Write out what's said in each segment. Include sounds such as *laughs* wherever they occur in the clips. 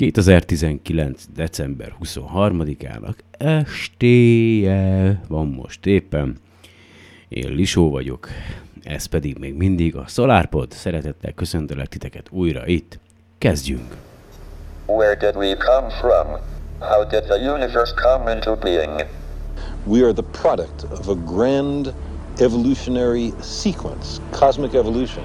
2019. december 23-ának estéje van most éppen. Én Lisó vagyok, ez pedig még mindig a SolarPod. Szeretettel köszöntelek titeket újra itt. Kezdjünk! Where did we come from? How did the universe come into being? We are the product of a grand evolutionary sequence, cosmic evolution.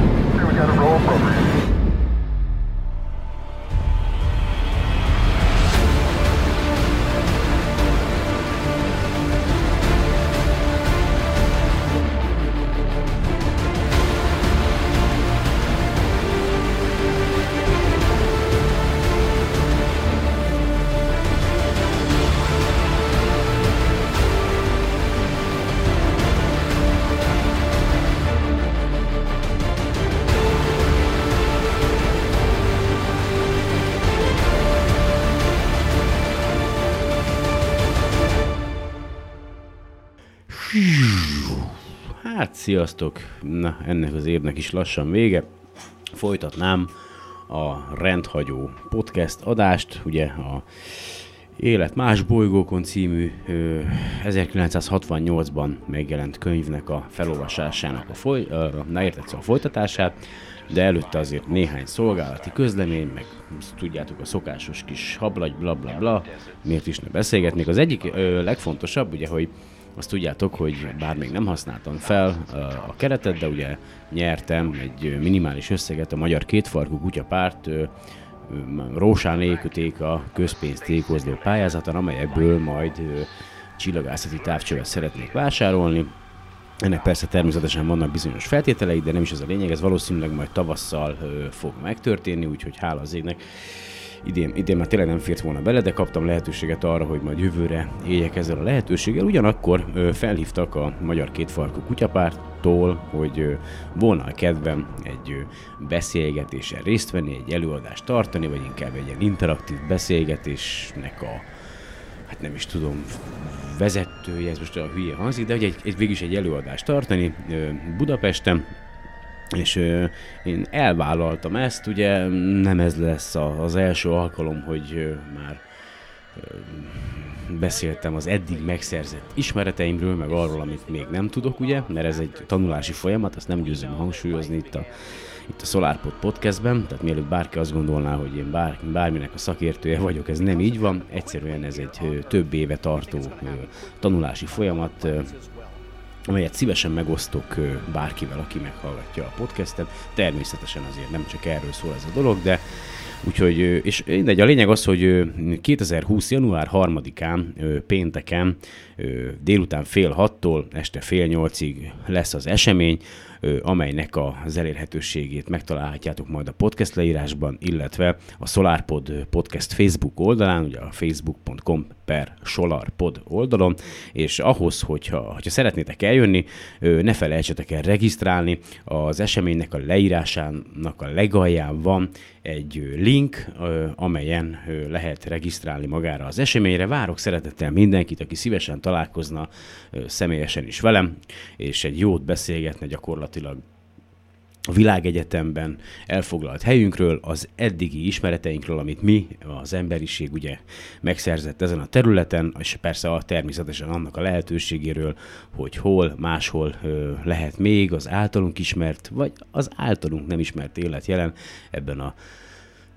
Got a roll program. Hát, sziasztok! Na, ennek az évnek is lassan vége. Folytatnám a rendhagyó podcast adást, ugye a Élet más bolygókon című ö, 1968-ban megjelent könyvnek a felolvasásának a, foly, ne értetsz a folytatását, de előtte azért néhány szolgálati közlemény, meg tudjátok a szokásos kis hablagy, bla bla bla, miért is ne beszélgetnék. Az egyik legfontosabb, ugye, hogy azt tudjátok, hogy bár még nem használtam fel a keretet, de ugye nyertem egy minimális összeget a Magyar Kétfarkú Kutyapárt Rósán a közpénzt tékozló pályázaton, amelyekből majd csillagászati távcsövet szeretnék vásárolni. Ennek persze természetesen vannak bizonyos feltételei, de nem is ez a lényeg, ez valószínűleg majd tavasszal fog megtörténni, úgyhogy hála az égnek. Idén, idén már tényleg nem fért volna bele, de kaptam lehetőséget arra, hogy majd jövőre éljek ezzel a lehetőséggel. Ugyanakkor felhívtak a Magyar Kétfarkú Kutyapártól, hogy volna a kedvem egy beszélgetésen részt venni, egy előadást tartani, vagy inkább egy ilyen interaktív beszélgetésnek a hát nem is tudom, vezetője, ez most a hülye hangzik, de hogy egy, egy, végülis egy előadást tartani Budapesten, és ö, én elvállaltam ezt, ugye nem ez lesz a, az első alkalom, hogy ö, már ö, beszéltem az eddig megszerzett ismereteimről, meg arról, amit még nem tudok, ugye, mert ez egy tanulási folyamat, azt nem győzöm hangsúlyozni itt a, itt a SolarPod podcastben, tehát mielőtt bárki azt gondolná, hogy én bár, bárminek a szakértője vagyok, ez nem így van, egyszerűen ez egy több éve tartó tanulási folyamat, amelyet szívesen megosztok bárkivel, aki meghallgatja a podcastet. Természetesen azért nem csak erről szól ez a dolog, de Úgyhogy, és mindegy, a lényeg az, hogy ö, 2020. január 3-án, ö, pénteken, délután fél hattól, este fél nyolcig lesz az esemény, amelynek az elérhetőségét megtalálhatjátok majd a podcast leírásban, illetve a SolarPod podcast Facebook oldalán, ugye a facebook.com per SolarPod oldalon, és ahhoz, hogyha, hogyha szeretnétek eljönni, ne felejtsetek el regisztrálni, az eseménynek a leírásának a legalján van egy link, amelyen lehet regisztrálni magára az eseményre. Várok szeretettel mindenkit, aki szívesen találkozna személyesen is velem, és egy jót beszélgetne gyakorlatilag a világegyetemben elfoglalt helyünkről, az eddigi ismereteinkről, amit mi, az emberiség ugye megszerzett ezen a területen, és persze a, természetesen annak a lehetőségéről, hogy hol, máshol ö, lehet még az általunk ismert, vagy az általunk nem ismert élet jelen ebben a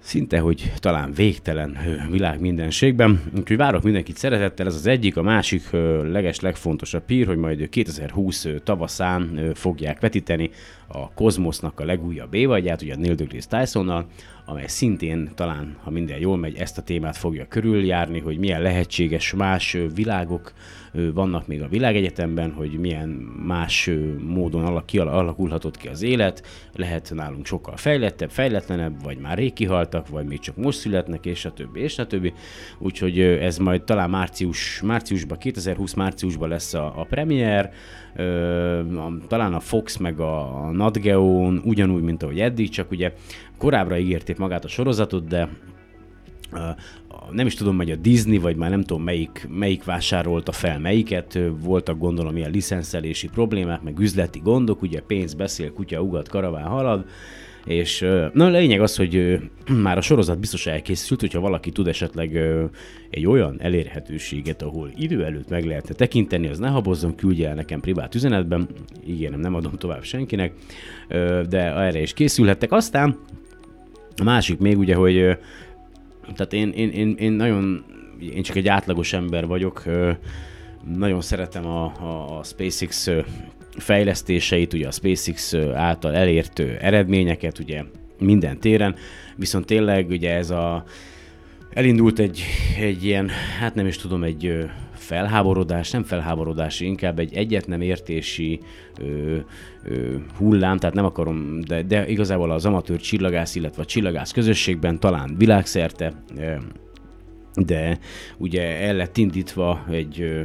szinte, hogy talán végtelen világ mindenségben. Úgyhogy várok mindenkit szeretettel, ez az egyik, a másik leges legfontosabb hír, hogy majd 2020 ö, tavaszán fogják vetíteni a Kozmosznak a legújabb évadját, ugye a Neil deGrasse Tysonnal, amely szintén talán, ha minden jól megy, ezt a témát fogja körüljárni, hogy milyen lehetséges más világok vannak még a világegyetemben, hogy milyen más módon alakulhatott ki az élet, lehet nálunk sokkal fejlettebb, fejletlenebb, vagy már rég kihaltak, vagy még csak most születnek, és a többi, és a többi. Úgyhogy ez majd talán március, márciusban, 2020 márciusban lesz a, a premier, talán a Fox meg a, a Nat Geo-n ugyanúgy, mint ahogy eddig, csak ugye korábbra ígérték magát a sorozatot, de nem is tudom, hogy a Disney, vagy már nem tudom melyik, melyik vásárolta fel melyiket, voltak gondolom ilyen licenszelési problémák, meg üzleti gondok, ugye pénz beszél, kutya ugat, karaván halad, és na lényeg az, hogy *clears throat* már a sorozat biztos elkészült, hogyha valaki tud esetleg egy olyan elérhetőséget, ahol idő előtt meg lehetne tekinteni, az ne habozzon, küldje el nekem privát üzenetben, ígérem, nem adom tovább senkinek, de erre is készülhettek. Aztán a másik még ugye, hogy tehát én, én, én, én nagyon, én csak egy átlagos ember vagyok, nagyon szeretem a, a, a SpaceX fejlesztéseit, ugye a SpaceX által elért eredményeket, ugye minden téren, viszont tényleg ugye ez a, elindult egy, egy ilyen, hát nem is tudom, egy felháborodás, nem felháborodás, inkább egy egyet nem értési ö, ö, hullám, tehát nem akarom, de, de igazából az amatőr csillagász, illetve a csillagász közösségben talán világszerte ö, de ugye el lett indítva egy ö,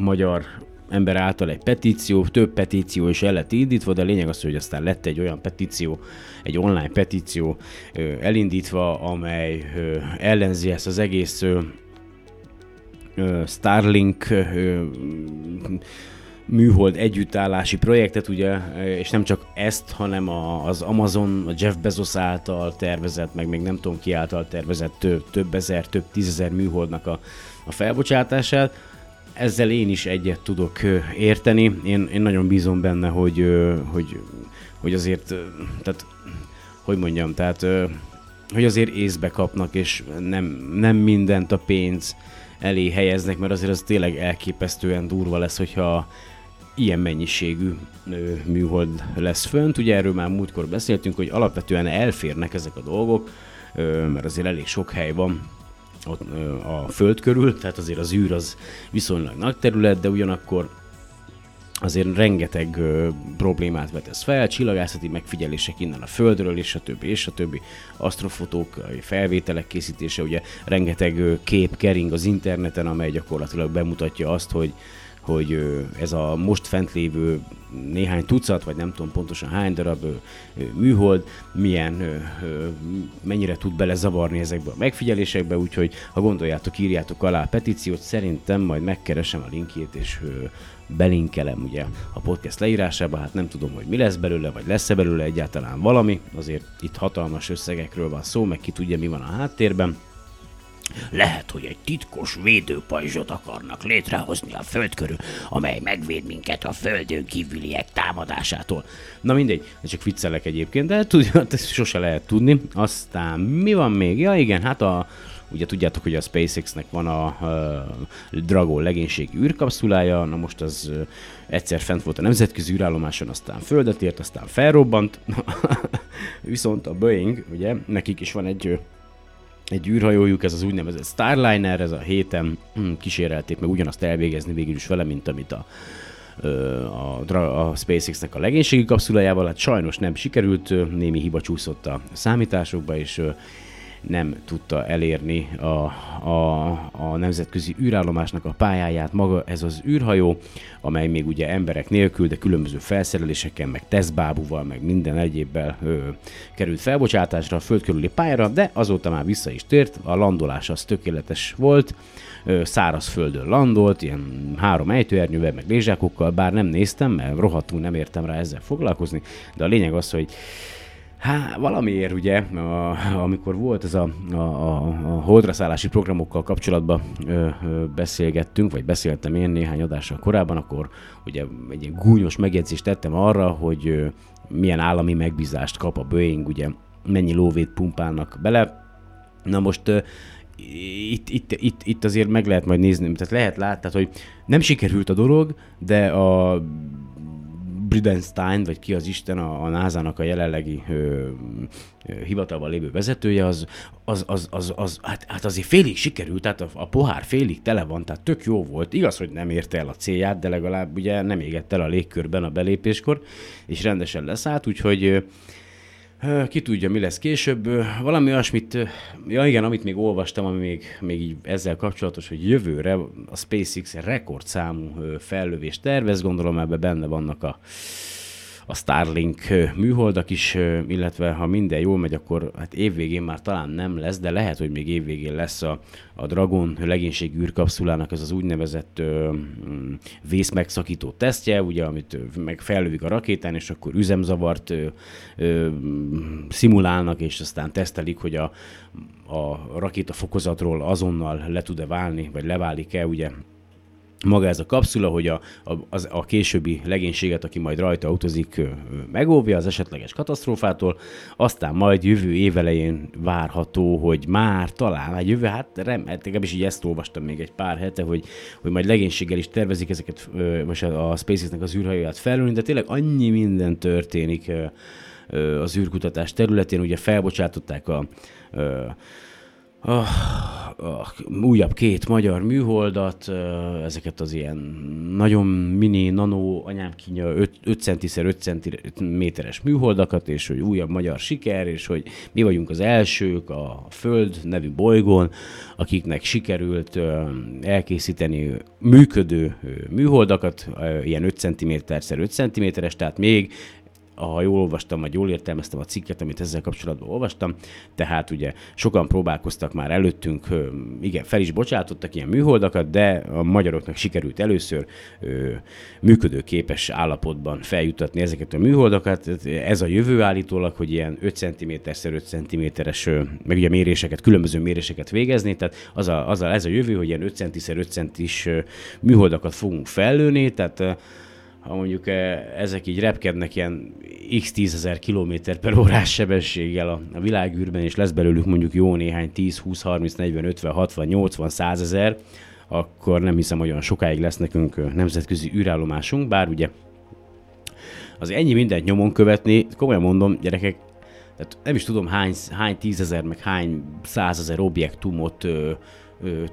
magyar ember által egy petíció, több petíció is el lett indítva, de a lényeg az, hogy aztán lett egy olyan petíció, egy online petíció elindítva, amely ellenzi ezt az egész Starlink műhold együttállási projektet, ugye, és nem csak ezt, hanem az Amazon, a Jeff Bezos által tervezett, meg még nem tudom ki által tervezett több, több ezer, több tízezer műholdnak a, a felbocsátását. Ezzel én is egyet tudok érteni. Én, én nagyon bízom benne, hogy, hogy, hogy azért, tehát, hogy mondjam, tehát, hogy azért észbe kapnak, és nem, nem mindent a pénz elé helyeznek, mert azért az tényleg elképesztően durva lesz, hogyha ilyen mennyiségű műhold lesz fönt. Ugye erről már múltkor beszéltünk, hogy alapvetően elférnek ezek a dolgok, mert azért elég sok hely van ott, a föld körül, tehát azért az űr az viszonylag nagy terület, de ugyanakkor azért rengeteg ö, problémát vet ez fel, csillagászati megfigyelések innen a Földről, és a többi, és a többi, asztrofotók, felvételek készítése, ugye rengeteg ö, kép kering az interneten, amely gyakorlatilag bemutatja azt, hogy hogy ez a most fent lévő néhány tucat, vagy nem tudom pontosan hány darab műhold, milyen, mennyire tud belezavarni ezekbe a megfigyelésekbe, úgyhogy ha gondoljátok, írjátok alá a petíciót, szerintem majd megkeresem a linkjét, és belinkelem ugye a podcast leírásába, hát nem tudom, hogy mi lesz belőle, vagy lesz-e belőle egyáltalán valami, azért itt hatalmas összegekről van szó, meg ki tudja, mi van a háttérben. Lehet, hogy egy titkos védőpajzsot akarnak létrehozni a föld körül, amely megvéd minket a földön kívüliek támadásától. Na mindegy, csak viccelek egyébként, de tudja, ezt *laughs* sose lehet tudni. Aztán mi van még? Ja igen, hát a, ugye tudjátok, hogy a SpaceX-nek van a, a Dragon legénységi űrkapszulája, na most az ö, egyszer fent volt a nemzetközi űrállomáson, aztán földet ért, aztán felrobbant. *laughs* Viszont a Boeing, ugye, nekik is van egy egy űrhajójuk, ez az úgynevezett Starliner, ez a héten hm, kísérelték meg ugyanazt elvégezni végül is vele, mint amit a, a, a SpaceX-nek a legénységi kapszulájával, hát sajnos nem sikerült, némi hiba csúszott a számításokba, és nem tudta elérni a, a, a nemzetközi űrállomásnak a pályáját. Maga ez az űrhajó, amely még ugye emberek nélkül, de különböző felszerelésekkel, meg tesztbábúval, meg minden egyébbel ö, került felbocsátásra a föld pályára, de azóta már vissza is tért, a landolás az tökéletes volt, ö, száraz földön landolt, ilyen három ejtőernyővel, meg lézsákokkal, bár nem néztem, mert rohadtul nem értem rá ezzel foglalkozni, de a lényeg az, hogy Hát valamiért ugye, amikor volt ez a, a, a, holdraszállási programokkal kapcsolatban beszélgettünk, vagy beszéltem én néhány adással korábban, akkor ugye egy ilyen gúnyos megjegyzést tettem arra, hogy milyen állami megbízást kap a Boeing, ugye mennyi lóvét pumpálnak bele. Na most ö, itt, itt, itt, itt azért meg lehet majd nézni, tehát lehet látni, tehát, hogy nem sikerült a dolog, de a Bridenstine, vagy ki az Isten, a, a NASA-nak a jelenlegi ö, ö, hivatalban lévő vezetője, az, az, az, az, az hát, hát azért félig sikerült, tehát a, a pohár félig tele van, tehát tök jó volt. Igaz, hogy nem érte el a célját, de legalább ugye nem égett el a légkörben a belépéskor, és rendesen leszállt, úgyhogy ö, Ki tudja, mi lesz később. Valami olyasmit, ja igen, amit még olvastam, ami még, még így ezzel kapcsolatos, hogy jövőre a SpaceX rekordszámú fellövést tervez, gondolom ebben benne vannak a, a Starlink műholdak is, illetve ha minden jól megy, akkor hát évvégén már talán nem lesz, de lehet, hogy még évvégén lesz a, a Dragon legénység űrkapszulának ez az úgynevezett ö, mm, vészmegszakító tesztje, ugye, amit meg a rakétán, és akkor üzemzavart ö, ö, mm, szimulálnak, és aztán tesztelik, hogy a, a rakéta fokozatról azonnal le tud-e válni, vagy leválik-e, ugye maga ez a kapszula, hogy a, a, az, a későbbi legénységet, aki majd rajta utazik, megóvja az esetleges katasztrófától, aztán majd jövő évelején várható, hogy már talán, hát jövő, hát rem, hát legalábbis így ezt olvastam még egy pár hete, hogy, hogy majd legénységgel is tervezik ezeket, most a, a SpaceX-nek az űrhajóját felülni, de tényleg annyi minden történik az űrkutatás területén, ugye felbocsátották a, ö, a, a újabb két magyar műholdat, ö, ezeket az ilyen nagyon mini, nano, anyám kínja 5 centiszer 5 centiméteres műholdakat, és hogy újabb magyar siker, és hogy mi vagyunk az elsők a Föld nevű bolygón, akiknek sikerült ö, elkészíteni működő ö, műholdakat, ilyen 5 cm-szer 5 cm-es, tehát még ha jól olvastam, vagy jól értelmeztem a cikket, amit ezzel kapcsolatban olvastam, tehát ugye sokan próbálkoztak már előttünk, igen, fel is bocsátottak ilyen műholdakat, de a magyaroknak sikerült először ö, működőképes állapotban feljutatni ezeket a műholdakat. Ez a jövő állítólag, hogy ilyen 5 cm-szer 5 cm-es, meg ugye méréseket, különböző méréseket végezni, tehát az a, az a, ez a jövő, hogy ilyen 5 cm-szer 5 centis műholdakat fogunk fellőni, tehát ha mondjuk eh, ezek így repkednek ilyen x 10 ezer kilométer per órás sebességgel a, a világűrben, és lesz belőlük mondjuk jó néhány 10, 20, 30, 40, 50, 60, 80, 100 ezer, akkor nem hiszem, hogy olyan sokáig lesz nekünk ö, nemzetközi űrállomásunk, bár ugye az ennyi mindent nyomon követni, komolyan mondom, gyerekek, tehát nem is tudom hány, hány tízezer, meg hány százezer objektumot ö,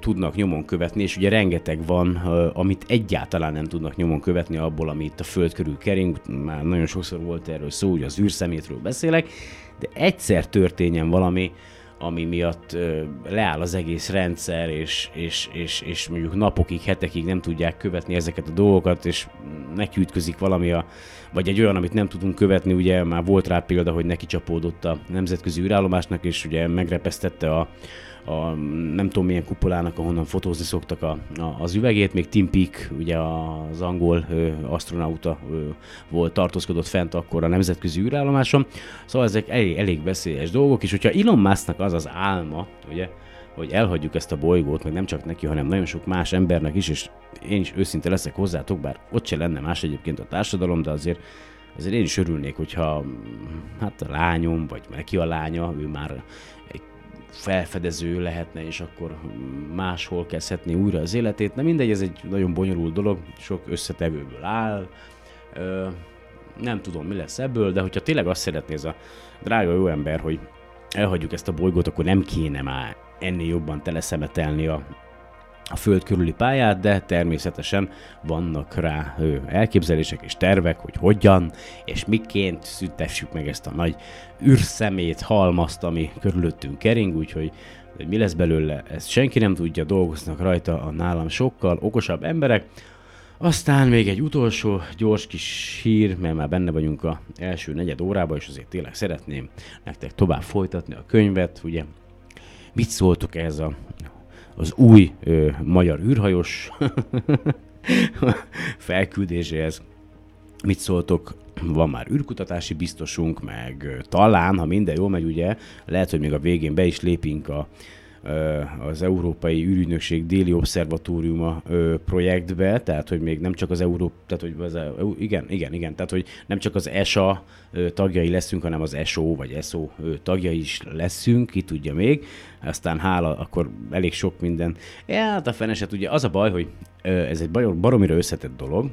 tudnak nyomon követni, és ugye rengeteg van, amit egyáltalán nem tudnak nyomon követni abból, ami itt a Föld körül kering, már nagyon sokszor volt erről szó, ugye az űrszemétről beszélek, de egyszer történjen valami, ami miatt leáll az egész rendszer, és, és, és, és mondjuk napokig, hetekig nem tudják követni ezeket a dolgokat, és neki ütközik valami a, vagy egy olyan, amit nem tudunk követni, ugye már volt rá példa, hogy neki csapódott a nemzetközi űrállomásnak, és ugye megrepesztette a, a nem tudom milyen kupolának, ahonnan fotózni szoktak a, a, az üvegét, még Tim Peake, ugye az angol ö, astronauta ö, volt, tartózkodott fent akkor a nemzetközi űrállomáson, szóval ezek elég, elég veszélyes dolgok, és hogyha Elon Musknak az az álma, ugye, hogy elhagyjuk ezt a bolygót, meg nem csak neki, hanem nagyon sok más embernek is, és én is őszinte leszek hozzátok, bár ott se lenne más egyébként a társadalom, de azért azért én is örülnék, hogyha hát a lányom, vagy neki a lánya, ő már felfedező lehetne, és akkor máshol kezdhetné újra az életét. Na mindegy, ez egy nagyon bonyolult dolog, sok összetevőből áll. Ö, nem tudom, mi lesz ebből, de hogyha tényleg azt szeretné ez a drága jó ember, hogy elhagyjuk ezt a bolygót, akkor nem kéne már ennél jobban teleszemetelni a, a föld körüli pályát, de természetesen vannak rá ö, elképzelések és tervek, hogy hogyan és miként szüntessük meg ezt a nagy űrszemét, halmazt, ami körülöttünk kering, úgyhogy hogy mi lesz belőle, ezt senki nem tudja, dolgoznak rajta a nálam sokkal okosabb emberek. Aztán még egy utolsó gyors kis hír, mert már benne vagyunk a első negyed órában, és azért tényleg szeretném nektek tovább folytatni a könyvet, ugye mit szóltok ehhez a, az új ö, magyar űrhajós *laughs* felküldéséhez? Mit szóltok? Van már űrkutatási biztosunk, meg ö, talán, ha minden jól megy, ugye, lehet, hogy még a végén be is lépünk a, az Európai űrügynökség déli obszervatóriuma projektbe, tehát hogy még nem csak az Euró, tehát hogy az, EU- igen, igen, igen, tehát hogy nem csak az ESA tagjai leszünk, hanem az ESO vagy ESO tagjai is leszünk, ki tudja még, aztán hála, akkor elég sok minden. Ja, hát a feneset, ugye az a baj, hogy ez egy baromira összetett dolog,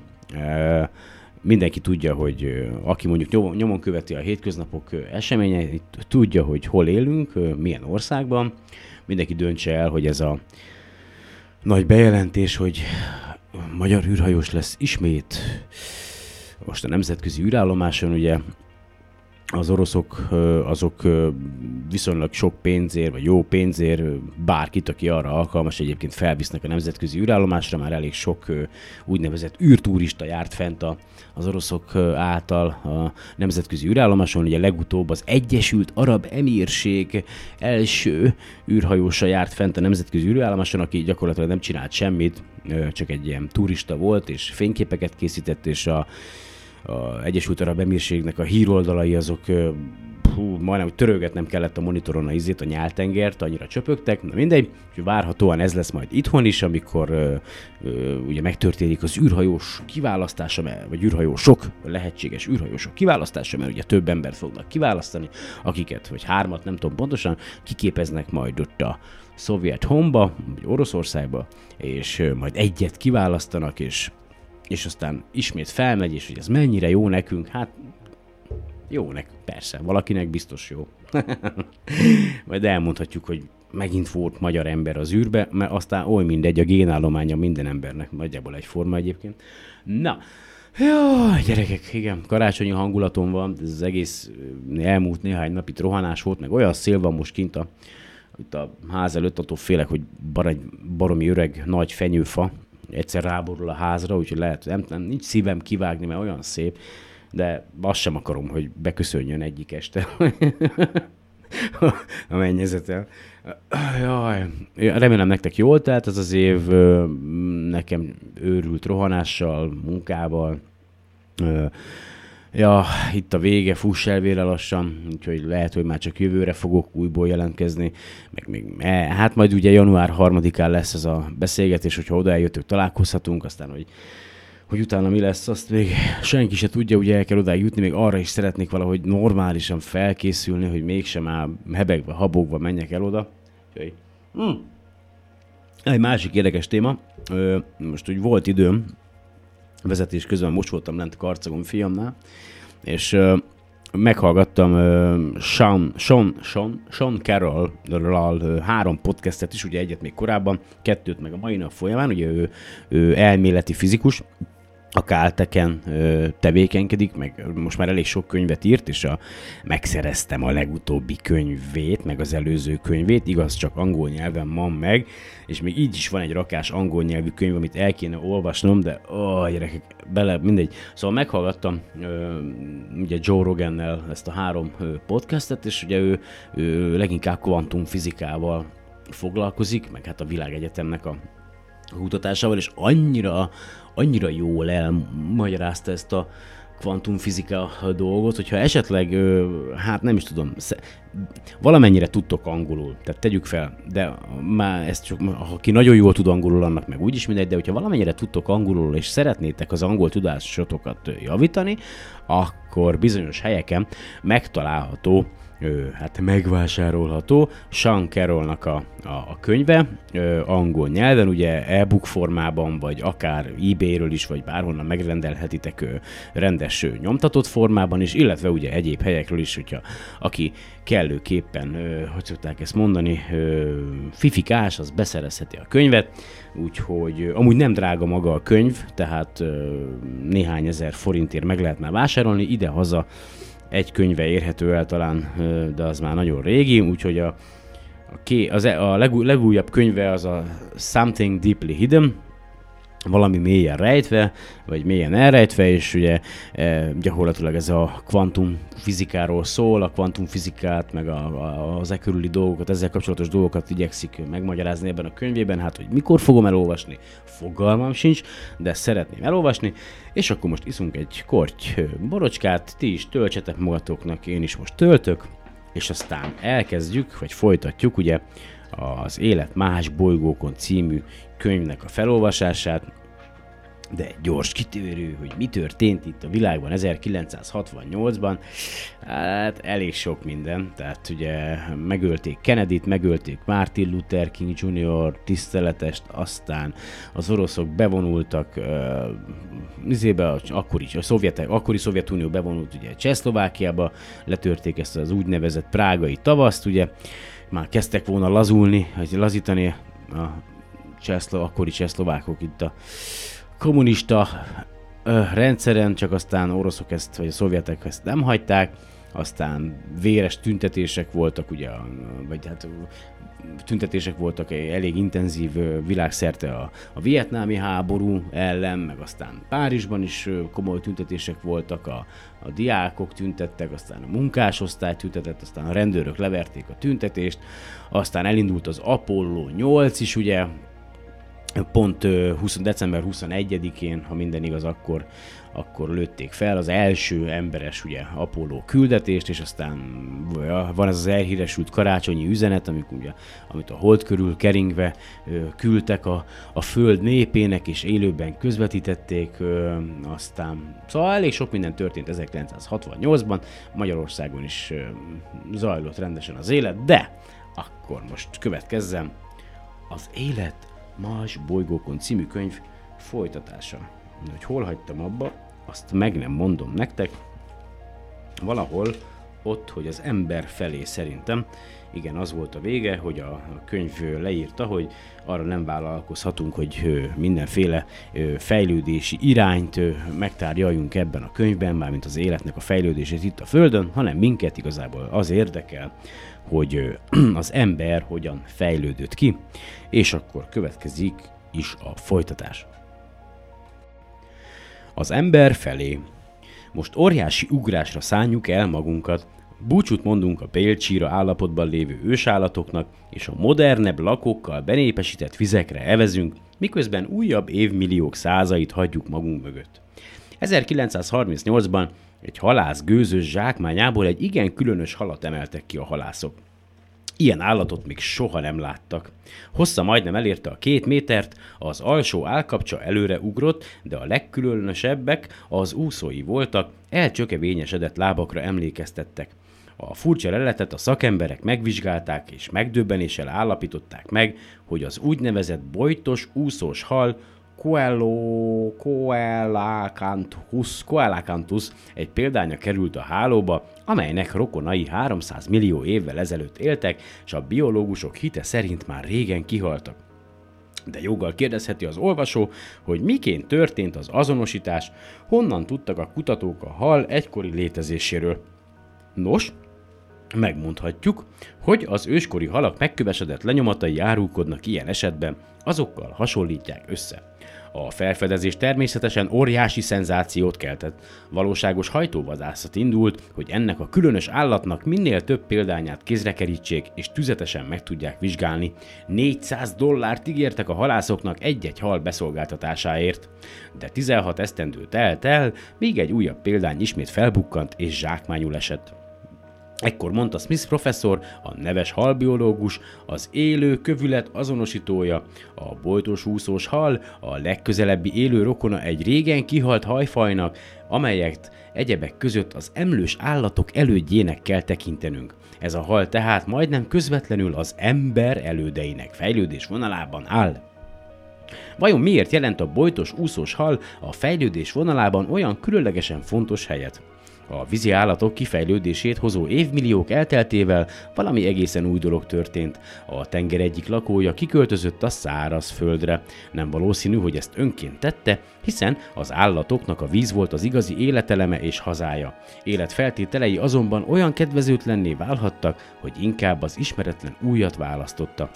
mindenki tudja, hogy aki mondjuk nyomon, követi a hétköznapok eseményeit, tudja, hogy hol élünk, milyen országban. Mindenki döntse el, hogy ez a nagy bejelentés, hogy magyar űrhajós lesz ismét. Most a nemzetközi űrállomáson, ugye az oroszok azok viszonylag sok pénzért, vagy jó pénzért bárkit, aki arra alkalmas, egyébként felvisznek a nemzetközi űrállomásra, már elég sok úgynevezett űrturista járt fent a, az oroszok által a nemzetközi űrállomáson. Ugye legutóbb az Egyesült Arab Emírség első űrhajósa járt fent a nemzetközi űrállomáson, aki gyakorlatilag nem csinált semmit, csak egy ilyen turista volt, és fényképeket készített, és a a Egyesült Arab Emírségnek a híroldalai azok hú, majdnem, hogy törölgetnem kellett a monitoron a izét, a nyáltengert, annyira csöpögtek, na mindegy, úgyhogy várhatóan ez lesz majd itthon is, amikor ö, ö, ugye megtörténik az űrhajós kiválasztása, mert- vagy űrhajósok, lehetséges űrhajósok kiválasztása, mert ugye több embert fognak kiválasztani, akiket, vagy hármat, nem tudom pontosan, kiképeznek majd ott a szovjet homba, vagy Oroszországba, és ö, majd egyet kiválasztanak, és és aztán ismét felmegy, és hogy ez mennyire jó nekünk, hát jó nekünk, persze, valakinek biztos jó. *laughs* Majd elmondhatjuk, hogy megint volt magyar ember az űrbe, mert aztán oly mindegy, a génállománya minden embernek nagyjából egyforma egyébként. Na, jó, gyerekek, igen, karácsonyi hangulatom van, ez az egész ö, elmúlt néhány nap itt rohanás volt, meg olyan szél van most kint a, itt a ház előtt, attól félek, hogy bar egy baromi öreg nagy fenyőfa egyszer ráborul a házra, úgyhogy lehet, nem, nem, nincs szívem kivágni, mert olyan szép, de azt sem akarom, hogy beköszönjön egyik este *laughs* a mennyezetel. Jaj, remélem nektek jól telt ez az év, nekem őrült rohanással, munkával, Ja, itt a vége, fuss el vére lassan, úgyhogy lehet, hogy már csak jövőre fogok újból jelentkezni. Meg még, hát majd ugye január 3-án lesz ez a beszélgetés, hogyha oda eljöttök, találkozhatunk, aztán, hogy, hogy utána mi lesz, azt még senki se tudja, ugye el kell odáig jutni, még arra is szeretnék valahogy normálisan felkészülni, hogy mégsem már hebegve, habogva menjek el oda. Úgyhogy, hm. Egy másik érdekes téma, Ö, most úgy volt időm, vezetés közben most voltam lent Karcagon fiamnál, és ö, meghallgattam ö, Sean, Sean, Sean, Sean Carroll-ral ö, három podcastet is, ugye egyet még korábban, kettőt meg a mai nap folyamán, ugye ő, ő elméleti fizikus, a Calteken ö, tevékenykedik, meg most már elég sok könyvet írt, és a, megszereztem a legutóbbi könyvét, meg az előző könyvét, igaz, csak angol nyelven van meg, és még így is van egy rakás angol nyelvű könyv, amit el kéne olvasnom, de ó, gyerekek, bele, mindegy. Szóval meghallgattam ö, ugye Joe Rogannel ezt a három podcastet, és ugye ő, ő leginkább kvantumfizikával foglalkozik, meg hát a világegyetemnek a kutatásával, és annyira, annyira jól elmagyarázta ezt a kvantumfizika dolgot, hogyha esetleg, hát nem is tudom, valamennyire tudtok angolul, tehát tegyük fel, de már ezt csak, aki nagyon jól tud angolul, annak meg úgyis mindegy, de hogyha valamennyire tudtok angolul, és szeretnétek az angol tudásotokat javítani, akkor bizonyos helyeken megtalálható hát megvásárolható. Sean Carrollnak a, a, a könyve, ö, angol nyelven, ugye e-book formában, vagy akár eBay-ről is, vagy bárhonnan megrendelhetitek ö, rendes ö, nyomtatott formában is, illetve ugye egyéb helyekről is, hogyha aki kellőképpen, ö, hogy szokták ezt mondani, ö, fifikás, az beszerezheti a könyvet, úgyhogy amúgy nem drága maga a könyv, tehát ö, néhány ezer forintért meg lehet már vásárolni, ide-haza egy könyve érhető el talán, de az már nagyon régi, úgyhogy a, a, ké, az, e- a legú, legújabb könyve az a Something Deeply Hidden, valami mélyen rejtve, vagy mélyen elrejtve, és ugye e, gyakorlatilag ez a kvantum fizikáról szól, a kvantumfizikát, meg a, a, az e körüli dolgokat, ezzel kapcsolatos dolgokat igyekszik megmagyarázni ebben a könyvében, hát hogy mikor fogom elolvasni, fogalmam sincs, de szeretném elolvasni, és akkor most iszunk egy korty borocskát, ti is töltsetek magatoknak, én is most töltök, és aztán elkezdjük, vagy folytatjuk ugye az Élet más bolygókon című könyvnek a felolvasását. de gyors kitérő, hogy mi történt itt a világban 1968-ban, hát elég sok minden, tehát ugye megölték Kennedy-t, megölték Martin Luther King Jr. tiszteletest, aztán az oroszok bevonultak uh, izébe, akkor is, a szovjetek, akkori Szovjetunió bevonult ugye Csehszlovákiába, letörték ezt az úgynevezett prágai tavaszt, ugye, már kezdtek volna lazulni, vagy lazítani a csehszlo, akkori csehszlovákok itt a kommunista ö, rendszeren, csak aztán oroszok ezt, vagy a szovjetek ezt nem hagyták, aztán véres tüntetések voltak, ugye, vagy hát tüntetések voltak elég intenzív világszerte a, a vietnámi háború ellen, meg aztán Párizsban is komoly tüntetések voltak, a, a diákok tüntettek, aztán a munkásosztály tüntetett, aztán a rendőrök leverték a tüntetést, aztán elindult az Apollo 8 is, ugye, pont 20, december 21-én, ha minden igaz, akkor, akkor lőtték fel az első emberes ugye Apollo küldetést, és aztán van ez az elhíresült karácsonyi üzenet, amik ugye, amit a hold körül keringve küldtek a, a föld népének, és élőben közvetítették, aztán szóval elég sok minden történt 1968-ban, Magyarországon is zajlott rendesen az élet, de akkor most következzem az élet Más bolygókon című könyv folytatása. Hogy hol hagytam abba, azt meg nem mondom nektek. Valahol ott, hogy az ember felé szerintem, igen, az volt a vége, hogy a, könyv leírta, hogy arra nem vállalkozhatunk, hogy mindenféle fejlődési irányt megtárgyaljunk ebben a könyvben, mármint az életnek a fejlődését itt a Földön, hanem minket igazából az érdekel, hogy *clears throat* az ember hogyan fejlődött ki, és akkor következik is a folytatás. Az ember felé. Most óriási ugrásra szánjuk el magunkat, Búcsút mondunk a bélcsíra állapotban lévő ősállatoknak, és a modernebb lakókkal benépesített vizekre evezünk, miközben újabb évmilliók százait hagyjuk magunk mögött. 1938-ban egy halász gőzös zsákmányából egy igen különös halat emeltek ki a halászok. Ilyen állatot még soha nem láttak. Hossza majdnem elérte a két métert, az alsó állkapcsa előre ugrott, de a legkülönösebbek az úszói voltak, elcsökevényesedett lábakra emlékeztettek. A furcsa leletet a szakemberek megvizsgálták és megdöbbenéssel állapították meg, hogy az úgynevezett bojtos úszós hal Coelho, Coelacanthus, Coelacanthus egy példánya került a hálóba, amelynek rokonai 300 millió évvel ezelőtt éltek, és a biológusok hite szerint már régen kihaltak. De joggal kérdezheti az olvasó, hogy miként történt az azonosítás, honnan tudtak a kutatók a hal egykori létezéséről. Nos, megmondhatjuk, hogy az őskori halak megkövesedett lenyomatai árulkodnak ilyen esetben, azokkal hasonlítják össze. A felfedezés természetesen óriási szenzációt keltett. Valóságos hajtóvadászat indult, hogy ennek a különös állatnak minél több példányát kézre kerítsék és tüzetesen meg tudják vizsgálni. 400 dollárt ígértek a halászoknak egy-egy hal beszolgáltatásáért. De 16 esztendő telt el, míg egy újabb példány ismét felbukkant és zsákmányul esett. Ekkor mondta Smith professzor, a neves halbiológus, az élő kövület azonosítója, a bojtos úszós hal, a legközelebbi élő rokona egy régen kihalt hajfajnak, amelyet egyebek között az emlős állatok elődjének kell tekintenünk. Ez a hal tehát majdnem közvetlenül az ember elődeinek fejlődés vonalában áll. Vajon miért jelent a bojtos úszós hal a fejlődés vonalában olyan különlegesen fontos helyet? A vízi állatok kifejlődését hozó évmilliók elteltével valami egészen új dolog történt. A tenger egyik lakója kiköltözött a száraz földre. Nem valószínű, hogy ezt önként tette, hiszen az állatoknak a víz volt az igazi életeleme és hazája. Életfeltételei azonban olyan kedvezőtlenné válhattak, hogy inkább az ismeretlen újat választotta.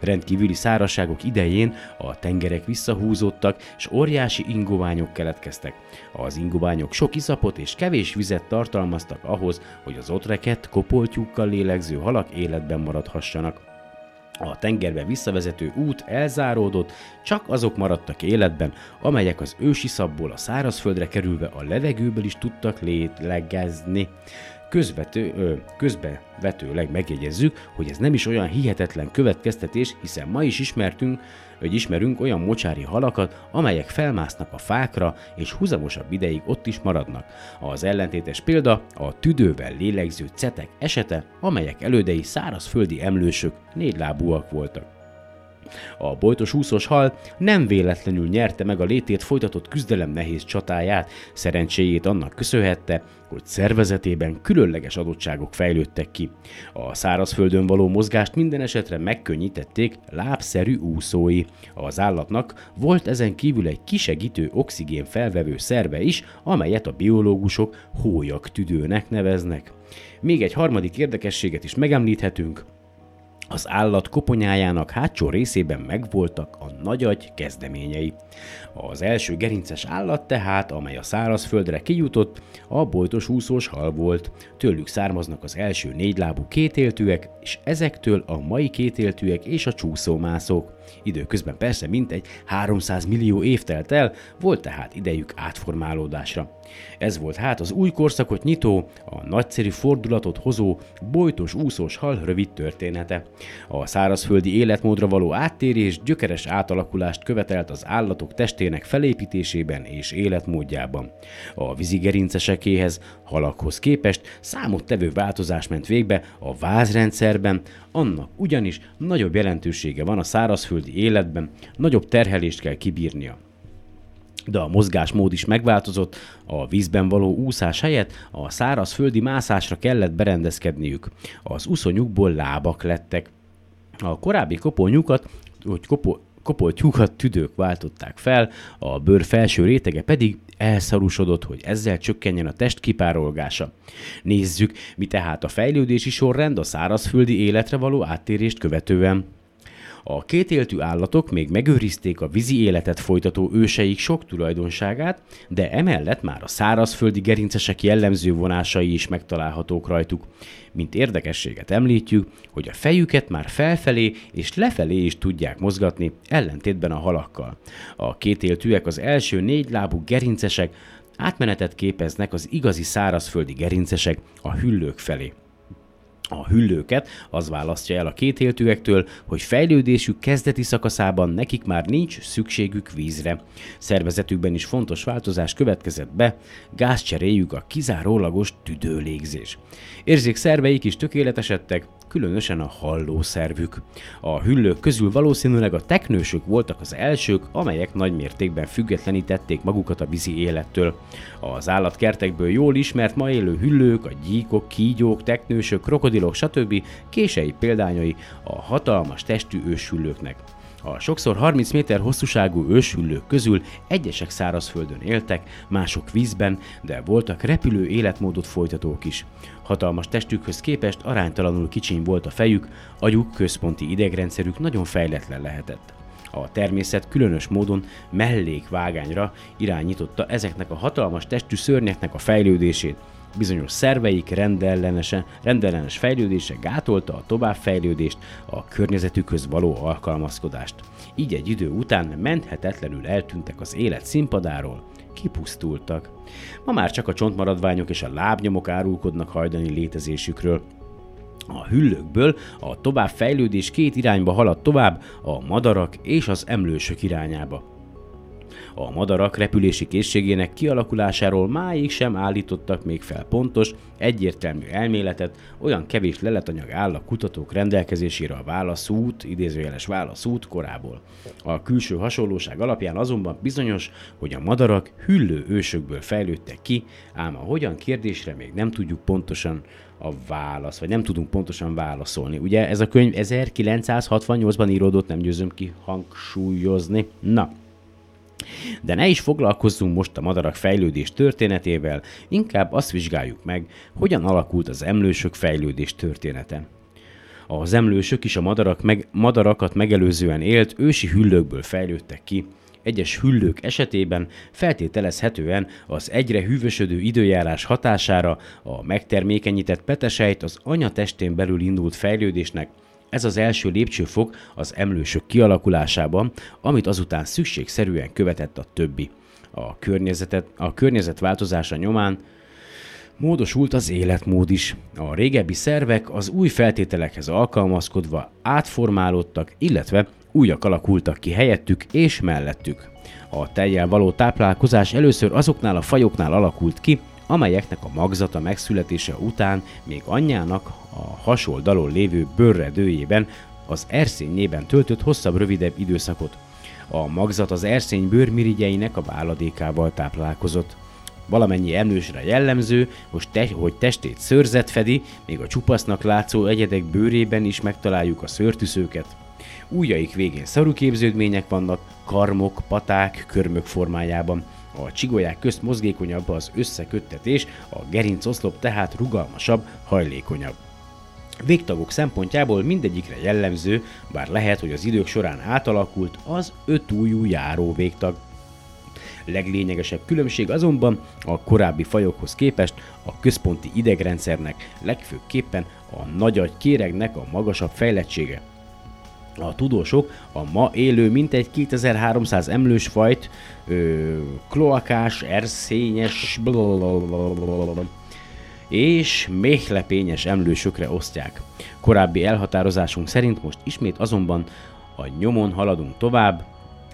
Rendkívüli szárazságok idején a tengerek visszahúzódtak, és óriási ingoványok keletkeztek. Az ingoványok sok iszapot és kevés vizet tartalmaztak ahhoz, hogy az ott kopoltyúkkal lélegző halak életben maradhassanak. A tengerbe visszavezető út elzáródott, csak azok maradtak életben, amelyek az ősi szabból a szárazföldre kerülve a levegőből is tudtak létlegezni. Közvető, ö, közbevetőleg megjegyezzük, hogy ez nem is olyan hihetetlen következtetés, hiszen ma is ismertünk, hogy ismerünk olyan mocsári halakat, amelyek felmásznak a fákra, és húzamosabb ideig ott is maradnak. Az ellentétes példa a tüdővel lélegző cetek esete, amelyek elődei szárazföldi emlősök, négylábúak voltak. A bojtos úszós hal nem véletlenül nyerte meg a létét folytatott küzdelem nehéz csatáját, szerencséjét annak köszönhette, hogy szervezetében különleges adottságok fejlődtek ki. A szárazföldön való mozgást minden esetre megkönnyítették lábszerű úszói. Az állatnak volt ezen kívül egy kisegítő oxigén felvevő szerve is, amelyet a biológusok hólyak tüdőnek neveznek. Még egy harmadik érdekességet is megemlíthetünk, az állat koponyájának hátsó részében megvoltak a nagyagy kezdeményei. Az első gerinces állat tehát, amely a szárazföldre kijutott, a bojtos úszós hal volt. Tőlük származnak az első négylábú kétéltűek, és ezektől a mai kétéltűek és a csúszómászók. Időközben persze mintegy 300 millió év telt el, volt tehát idejük átformálódásra. Ez volt hát az új korszakot nyitó, a nagyszerű fordulatot hozó, bojtos úszós hal rövid története. A szárazföldi életmódra való áttérés gyökeres átalakulást követelt az állatok testének felépítésében és életmódjában. A vízigerincesekéhez, halakhoz képest számottevő változás ment végbe a vázrendszerben, annak ugyanis nagyobb jelentősége van a szárazföldi életben, nagyobb terhelést kell kibírnia de a mozgásmód is megváltozott, a vízben való úszás helyett a szárazföldi mászásra kellett berendezkedniük. Az uszonyukból lábak lettek. A korábbi koponyukat, hogy kopo, kopoltyúkat tüdők váltották fel, a bőr felső rétege pedig elszarusodott, hogy ezzel csökkenjen a test kipárolgása. Nézzük, mi tehát a fejlődési sorrend a szárazföldi életre való áttérést követően. A kétéltű állatok még megőrizték a vízi életet folytató őseik sok tulajdonságát, de emellett már a szárazföldi gerincesek jellemző vonásai is megtalálhatók rajtuk. Mint érdekességet említjük, hogy a fejüket már felfelé és lefelé is tudják mozgatni, ellentétben a halakkal. A kétéltűek az első négy lábú gerincesek átmenetet képeznek az igazi szárazföldi gerincesek a hüllők felé a hüllőket az választja el a kétéltűektől, hogy fejlődésük kezdeti szakaszában nekik már nincs szükségük vízre. Szervezetükben is fontos változás következett be, gázcseréjük a kizárólagos tüdőlégzés. Érzékszerveik is tökéletesedtek, különösen a hallószervük. A hüllők közül valószínűleg a teknősök voltak az elsők, amelyek nagy mértékben függetlenítették magukat a vízi élettől. Az állatkertekből jól ismert ma élő hüllők, a gyíkok, kígyók, teknősök, krokodilok, stb. kései példányai a hatalmas testű őshüllőknek. A sokszor 30 méter hosszúságú őshüllők közül egyesek szárazföldön éltek, mások vízben, de voltak repülő életmódot folytatók is. Hatalmas testükhöz képest aránytalanul kicsiny volt a fejük, agyuk, központi idegrendszerük nagyon fejletlen lehetett. A természet különös módon mellékvágányra irányította ezeknek a hatalmas testű szörnyeknek a fejlődését, bizonyos szerveik rendellenese, rendellenes fejlődése gátolta a továbbfejlődést, a környezetükhöz való alkalmazkodást. Így egy idő után menthetetlenül eltűntek az élet színpadáról, kipusztultak. Ma már csak a csontmaradványok és a lábnyomok árulkodnak hajdani létezésükről, a hüllőkből a továbbfejlődés két irányba halad tovább, a madarak és az emlősök irányába. A madarak repülési készségének kialakulásáról máig sem állítottak még fel pontos, egyértelmű elméletet, olyan kevés leletanyag áll a kutatók rendelkezésére a válaszút, idézőjeles válaszút korából. A külső hasonlóság alapján azonban bizonyos, hogy a madarak hüllő ősökből fejlődtek ki, ám a hogyan kérdésre még nem tudjuk pontosan a válasz, vagy nem tudunk pontosan válaszolni. Ugye ez a könyv 1968-ban íródott, nem győzöm ki hangsúlyozni. Na, de ne is foglalkozzunk most a madarak fejlődés történetével, inkább azt vizsgáljuk meg, hogyan alakult az emlősök fejlődés története. Az emlősök is a madarak meg, madarakat megelőzően élt ősi hüllőkből fejlődtek ki, egyes hüllők esetében feltételezhetően az egyre hűvösödő időjárás hatására a megtermékenyített petesejt az anya testén belül indult fejlődésnek ez az első lépcsőfok az emlősök kialakulásában, amit azután szükségszerűen követett a többi. A, környezetet, a környezet változása nyomán Módosult az életmód is. A régebbi szervek az új feltételekhez alkalmazkodva átformálódtak, illetve újak alakultak ki helyettük és mellettük. A tejjel való táplálkozás először azoknál a fajoknál alakult ki, amelyeknek a magzata megszületése után még anyjának a hasoldalon lévő bőrredőjében, az erszényében töltött hosszabb-rövidebb időszakot. A magzat az erszény bőrmirigyeinek a váladékával táplálkozott. Valamennyi emlősre jellemző, hogy, te, hogy testét szőrzet fedi, még a csupasznak látszó egyedek bőrében is megtaláljuk a szőrtűzőket. Újjaik végén szaruképződmények vannak, karmok, paták, körmök formájában. A csigolyák közt mozgékonyabb az összeköttetés, a gerincoszlop tehát rugalmasabb, hajlékonyabb. Végtagok szempontjából mindegyikre jellemző, bár lehet, hogy az idők során átalakult az ötújú járó végtag. Leglényegesebb különbség azonban a korábbi fajokhoz képest a központi idegrendszernek, legfőképpen a nagyagy kéregnek a magasabb fejlettsége. A tudósok a ma élő mintegy 2300 emlős fajt ö, kloakás, erszényes blablabla, és méhlepényes emlősökre osztják. Korábbi elhatározásunk szerint most ismét azonban a nyomon haladunk tovább,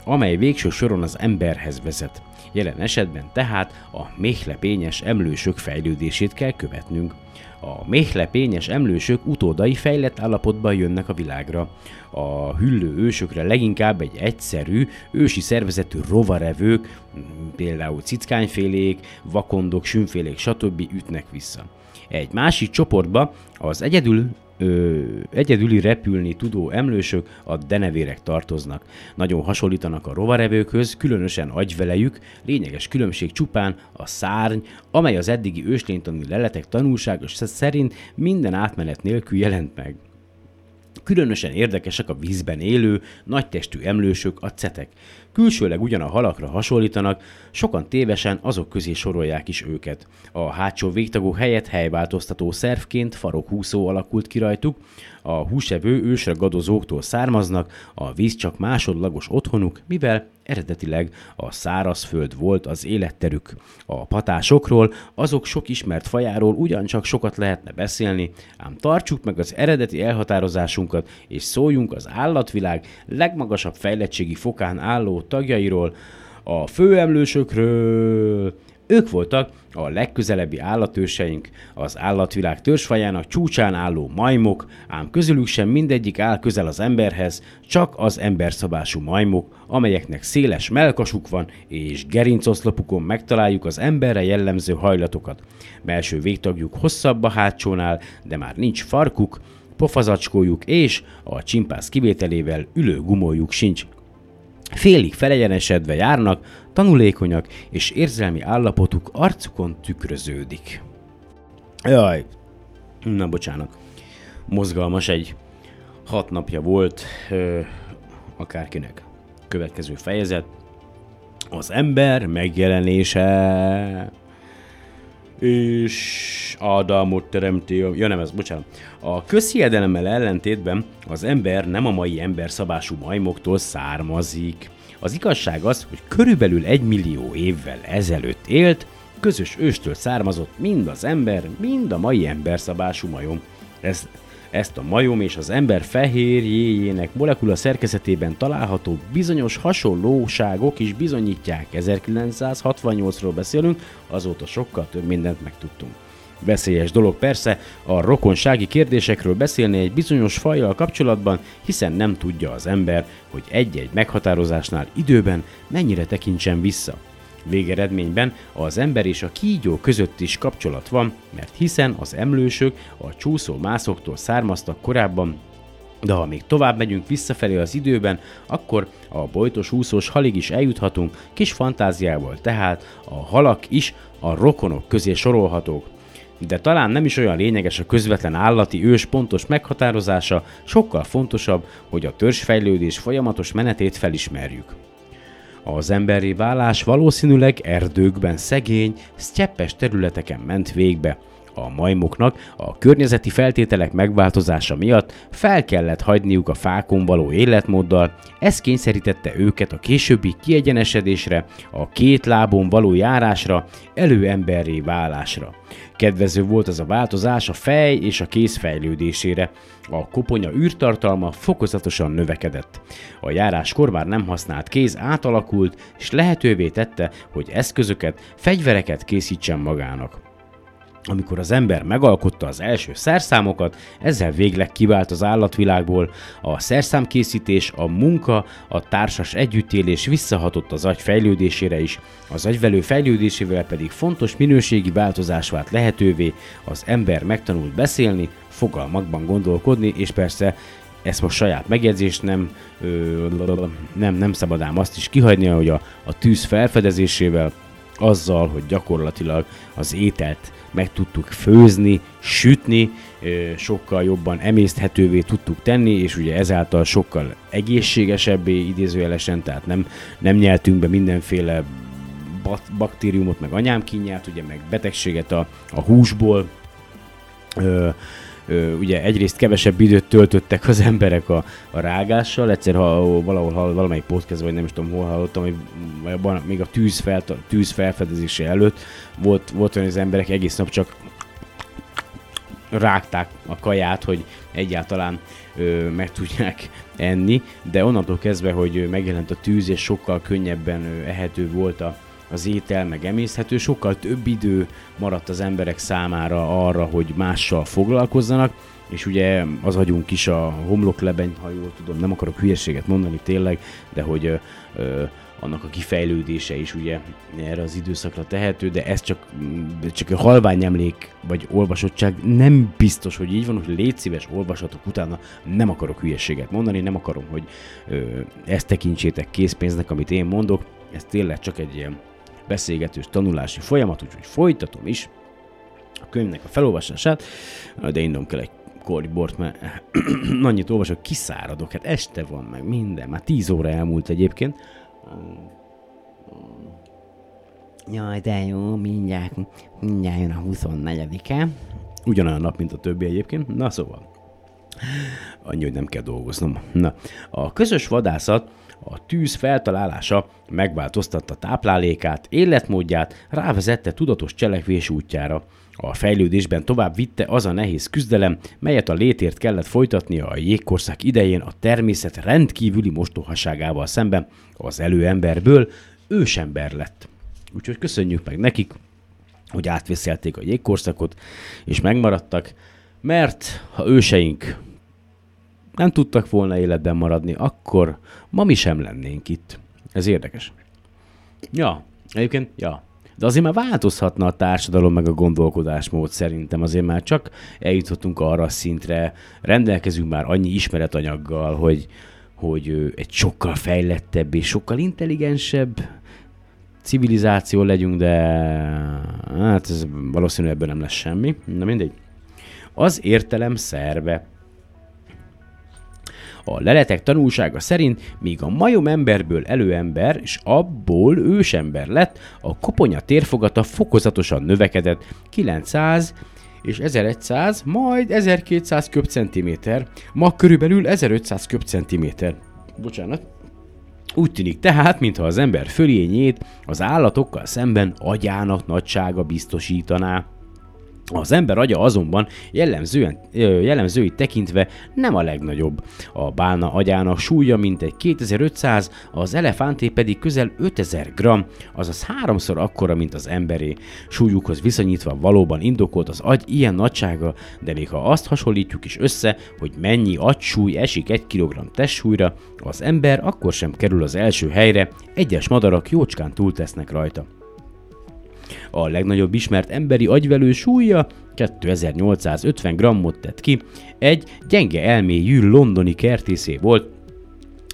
amely végső soron az emberhez vezet. Jelen esetben tehát a méhlepényes emlősök fejlődését kell követnünk. A méhlepényes emlősök utódai fejlett állapotban jönnek a világra. A hüllő ősökre leginkább egy egyszerű, ősi szervezetű rovarevők, például cickányfélék, vakondok, sümfélék, stb. ütnek vissza. Egy másik csoportba az egyedül ö, egyedüli repülni tudó emlősök a denevérek tartoznak. Nagyon hasonlítanak a rovarevőkhöz, különösen agyvelejük, lényeges különbség csupán a szárny, amely az eddigi őslénytani leletek tanulságos szerint minden átmenet nélkül jelent meg. Különösen érdekesek a vízben élő, nagytestű emlősök, a cetek. Külsőleg ugyan a halakra hasonlítanak, sokan tévesen azok közé sorolják is őket. A hátsó végtagú helyet helyváltoztató szervként farokhúszó alakult ki rajtuk, a húsevő ősragadozóktól származnak, a víz csak másodlagos otthonuk, mivel eredetileg a szárazföld volt az életterük. A patásokról, azok sok ismert fajáról ugyancsak sokat lehetne beszélni, ám tartsuk meg az eredeti elhatározásunkat, és szóljunk az állatvilág legmagasabb fejlettségi fokán álló tagjairól, a főemlősökről, ők voltak a legközelebbi állatőseink, az állatvilág törzsfajának csúcsán álló majmok, ám közülük sem mindegyik áll közel az emberhez, csak az emberszabású majmok, amelyeknek széles melkasuk van, és gerincoszlopukon megtaláljuk az emberre jellemző hajlatokat. Belső végtagjuk hosszabb a hátsónál, de már nincs farkuk, pofazacskójuk és a csimpász kivételével ülő gumójuk sincs. Félig felegyenesedve járnak, tanulékonyak, és érzelmi állapotuk arcukon tükröződik. Jaj, na bocsánat. Mozgalmas egy hat napja volt ö, akárkinek. Következő fejezet. Az ember megjelenése és Ádámot teremti, ja nem ez, bocsánat. A közhiedelemmel ellentétben az ember nem a mai emberszabású majmoktól származik. Az igazság az, hogy körülbelül egy millió évvel ezelőtt élt, közös őstől származott mind az ember, mind a mai emberszabású majom. Ez ezt a majom és az ember fehérjéjének molekula szerkezetében található bizonyos hasonlóságok is bizonyítják. 1968-ról beszélünk, azóta sokkal több mindent megtudtunk. Veszélyes dolog persze a rokonsági kérdésekről beszélni egy bizonyos fajjal kapcsolatban, hiszen nem tudja az ember, hogy egy-egy meghatározásnál időben mennyire tekintsen vissza. Végeredményben az ember és a kígyó között is kapcsolat van, mert hiszen az emlősök a csúszó mászoktól származtak korábban, de ha még tovább megyünk visszafelé az időben, akkor a bojtos úszós halig is eljuthatunk, kis fantáziával tehát a halak is a rokonok közé sorolhatók. De talán nem is olyan lényeges a közvetlen állati ős pontos meghatározása, sokkal fontosabb, hogy a törzsfejlődés folyamatos menetét felismerjük. Az emberi válás valószínűleg erdőkben szegény, sztyeppes területeken ment végbe. A majmoknak a környezeti feltételek megváltozása miatt fel kellett hagyniuk a fákon való életmóddal, ez kényszerítette őket a későbbi kiegyenesedésre, a két lábon való járásra, előemberré válásra. Kedvező volt ez a változás a fej és a kéz fejlődésére. A koponya űrtartalma fokozatosan növekedett. A járáskor már nem használt kéz átalakult, és lehetővé tette, hogy eszközöket, fegyvereket készítsen magának. Amikor az ember megalkotta az első szerszámokat, ezzel végleg kivált az állatvilágból, a szerszámkészítés, a munka, a társas együttélés visszahatott az agy fejlődésére is, az agyvelő fejlődésével pedig fontos minőségi változás vált lehetővé, az ember megtanult beszélni, fogalmakban gondolkodni, és persze ezt most saját megjegyzés, nem, nem, nem szabad ám azt is kihagyni, hogy a, a tűz felfedezésével, azzal, hogy gyakorlatilag az ételt meg tudtuk főzni, sütni, sokkal jobban emészthetővé tudtuk tenni, és ugye ezáltal sokkal egészségesebbé idézőjelesen, tehát nem, nem nyeltünk be mindenféle baktériumot, meg anyámkínját, ugye meg betegséget a, a húsból, ugye egyrészt kevesebb időt töltöttek az emberek a, a rágással, egyszer ha valahol hall, valamelyik podcast, vagy nem is tudom hol hallottam, hogy még a tűz, fel, tűz felfedezése előtt volt, volt olyan, hogy az emberek egész nap csak rágták a kaját, hogy egyáltalán ö, meg tudják enni, de onnantól kezdve, hogy megjelent a tűz, és sokkal könnyebben ö, ehető volt a, az étel, meg emészhető, sokkal több idő maradt az emberek számára arra, hogy mással foglalkozzanak, és ugye az agyunk is a homloklebeny, ha jól tudom, nem akarok hülyeséget mondani tényleg, de hogy ö, ö, annak a kifejlődése is ugye erre az időszakra tehető, de ez csak, csak a halvány emlék vagy olvasottság. Nem biztos, hogy így van, hogy légy szíves, olvasatok utána, nem akarok hülyeséget mondani, nem akarom, hogy ö, ezt tekintsétek készpénznek, amit én mondok, ez tényleg csak egy ilyen beszélgetős tanulási folyamat, úgyhogy folytatom is a könyvnek a felolvasását, de innom kell egy koribort, mert *clears throat* annyit olvasok, kiszáradok, hát este van meg minden, már 10 óra elmúlt egyébként. Jaj, de jó, mindjárt, mindjárt jön a 24-e. Ugyanolyan nap, mint a többi egyébként. Na szóval, annyi, hogy nem kell dolgoznom. Na, a közös vadászat a tűz feltalálása megváltoztatta táplálékát, életmódját, rávezette tudatos cselekvés útjára. A fejlődésben tovább vitte az a nehéz küzdelem, melyet a létért kellett folytatnia a jégkorszak idején a természet rendkívüli mostohaságával szemben, az előemberből ősember lett. Úgyhogy köszönjük meg nekik, hogy átvészelték a jégkorszakot, és megmaradtak, mert ha őseink nem tudtak volna életben maradni, akkor ma mi sem lennénk itt. Ez érdekes. Ja, egyébként, ja. De azért már változhatna a társadalom meg a gondolkodásmód szerintem. Azért már csak eljutottunk arra a szintre, rendelkezünk már annyi ismeretanyaggal, hogy, hogy egy sokkal fejlettebb és sokkal intelligensebb civilizáció legyünk, de hát ez valószínűleg ebből nem lesz semmi. Na mindegy. Az értelem szerve a leletek tanulsága szerint, míg a majom emberből előember, és abból ősember lett, a koponya térfogata fokozatosan növekedett 900 és 1100, majd 1200 köbcentiméter, ma körülbelül 1500 köbcentiméter. Bocsánat. Úgy tűnik tehát, mintha az ember fölényét az állatokkal szemben agyának nagysága biztosítaná. Az ember agya azonban jellemzően, jellemzői tekintve nem a legnagyobb. A bálna agyának súlya mintegy 2500, az elefánté pedig közel 5000 g, azaz háromszor akkora, mint az emberé. Súlyukhoz viszonyítva valóban indokolt az agy ilyen nagysága, de még ha azt hasonlítjuk is össze, hogy mennyi agysúly esik 1 kg testsúlyra, az ember akkor sem kerül az első helyre, egyes madarak jócskán túltesznek rajta. A legnagyobb ismert emberi agyvelő súlya 2850 grammot tett ki, egy gyenge elmélyű londoni kertészé volt,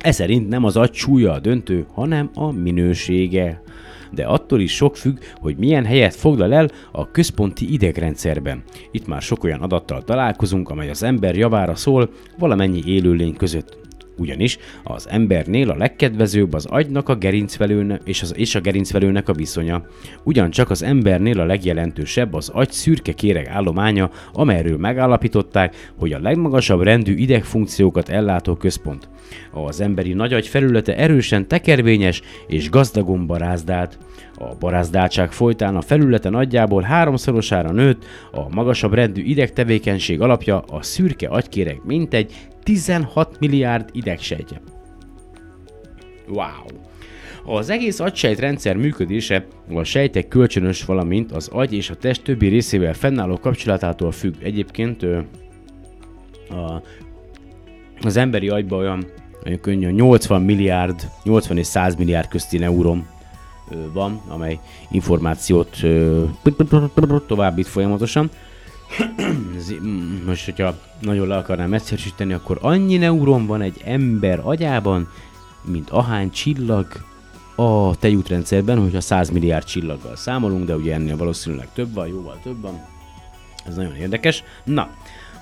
ez szerint nem az agy súlya a döntő, hanem a minősége. De attól is sok függ, hogy milyen helyet foglal el a központi idegrendszerben. Itt már sok olyan adattal találkozunk, amely az ember javára szól valamennyi élőlény között. Ugyanis az embernél a legkedvezőbb az agynak a gerincvelőne és, az, és a gerincvelőnek a viszonya. Ugyancsak az embernél a legjelentősebb az agy szürke kéreg állománya, amelyről megállapították, hogy a legmagasabb rendű idegfunkciókat ellátó központ. Az emberi nagyagy felülete erősen tekervényes és gazdagon barázdált. A barázdáltság folytán a felülete nagyjából háromszorosára nőtt, a magasabb rendű idegtevékenység alapja a szürke agykéreg mintegy 16 milliárd idegsejtje. Wow! Az egész agysejtrendszer működése a sejtek kölcsönös, valamint az agy és a test többi részével fennálló kapcsolatától függ. Egyébként a, az emberi agyban olyan, olyan könnyű, 80 milliárd, 80 és 100 milliárd közti neuron van, amely információt továbbít folyamatosan. *clears throat* Most, hogyha nagyon le akarnám egyszerűsíteni, akkor annyi neuron van egy ember agyában, mint ahány csillag a tejútrendszerben, hogyha 100 milliárd csillaggal számolunk, de ugye ennél valószínűleg több van, jóval több van. Ez nagyon érdekes. Na,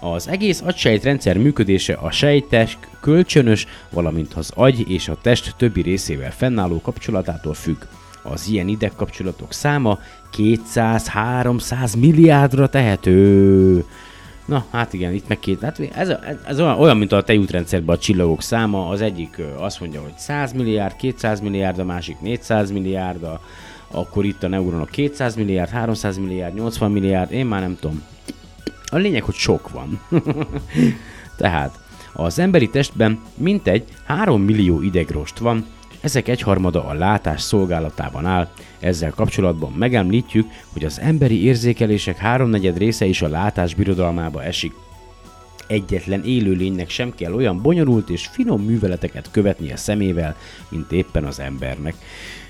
az egész agysejtrendszer működése a sejtes kölcsönös, valamint az agy és a test többi részével fennálló kapcsolatától függ. Az ilyen idegkapcsolatok száma 200-300 milliárdra tehető. Na, hát igen, itt meg két. Hát ez, ez, olyan, olyan, mint a tejútrendszerben a csillagok száma. Az egyik azt mondja, hogy 100 milliárd, 200 milliárd, a másik 400 milliárd, a, akkor itt a neuronok 200 milliárd, 300 milliárd, 80 milliárd, én már nem tudom. A lényeg, hogy sok van. *laughs* Tehát az emberi testben mintegy 3 millió idegrost van, ezek egyharmada a látás szolgálatában áll. Ezzel kapcsolatban megemlítjük, hogy az emberi érzékelések háromnegyed része is a látás birodalmába esik. Egyetlen élőlénynek sem kell olyan bonyolult és finom műveleteket követnie szemével, mint éppen az embernek.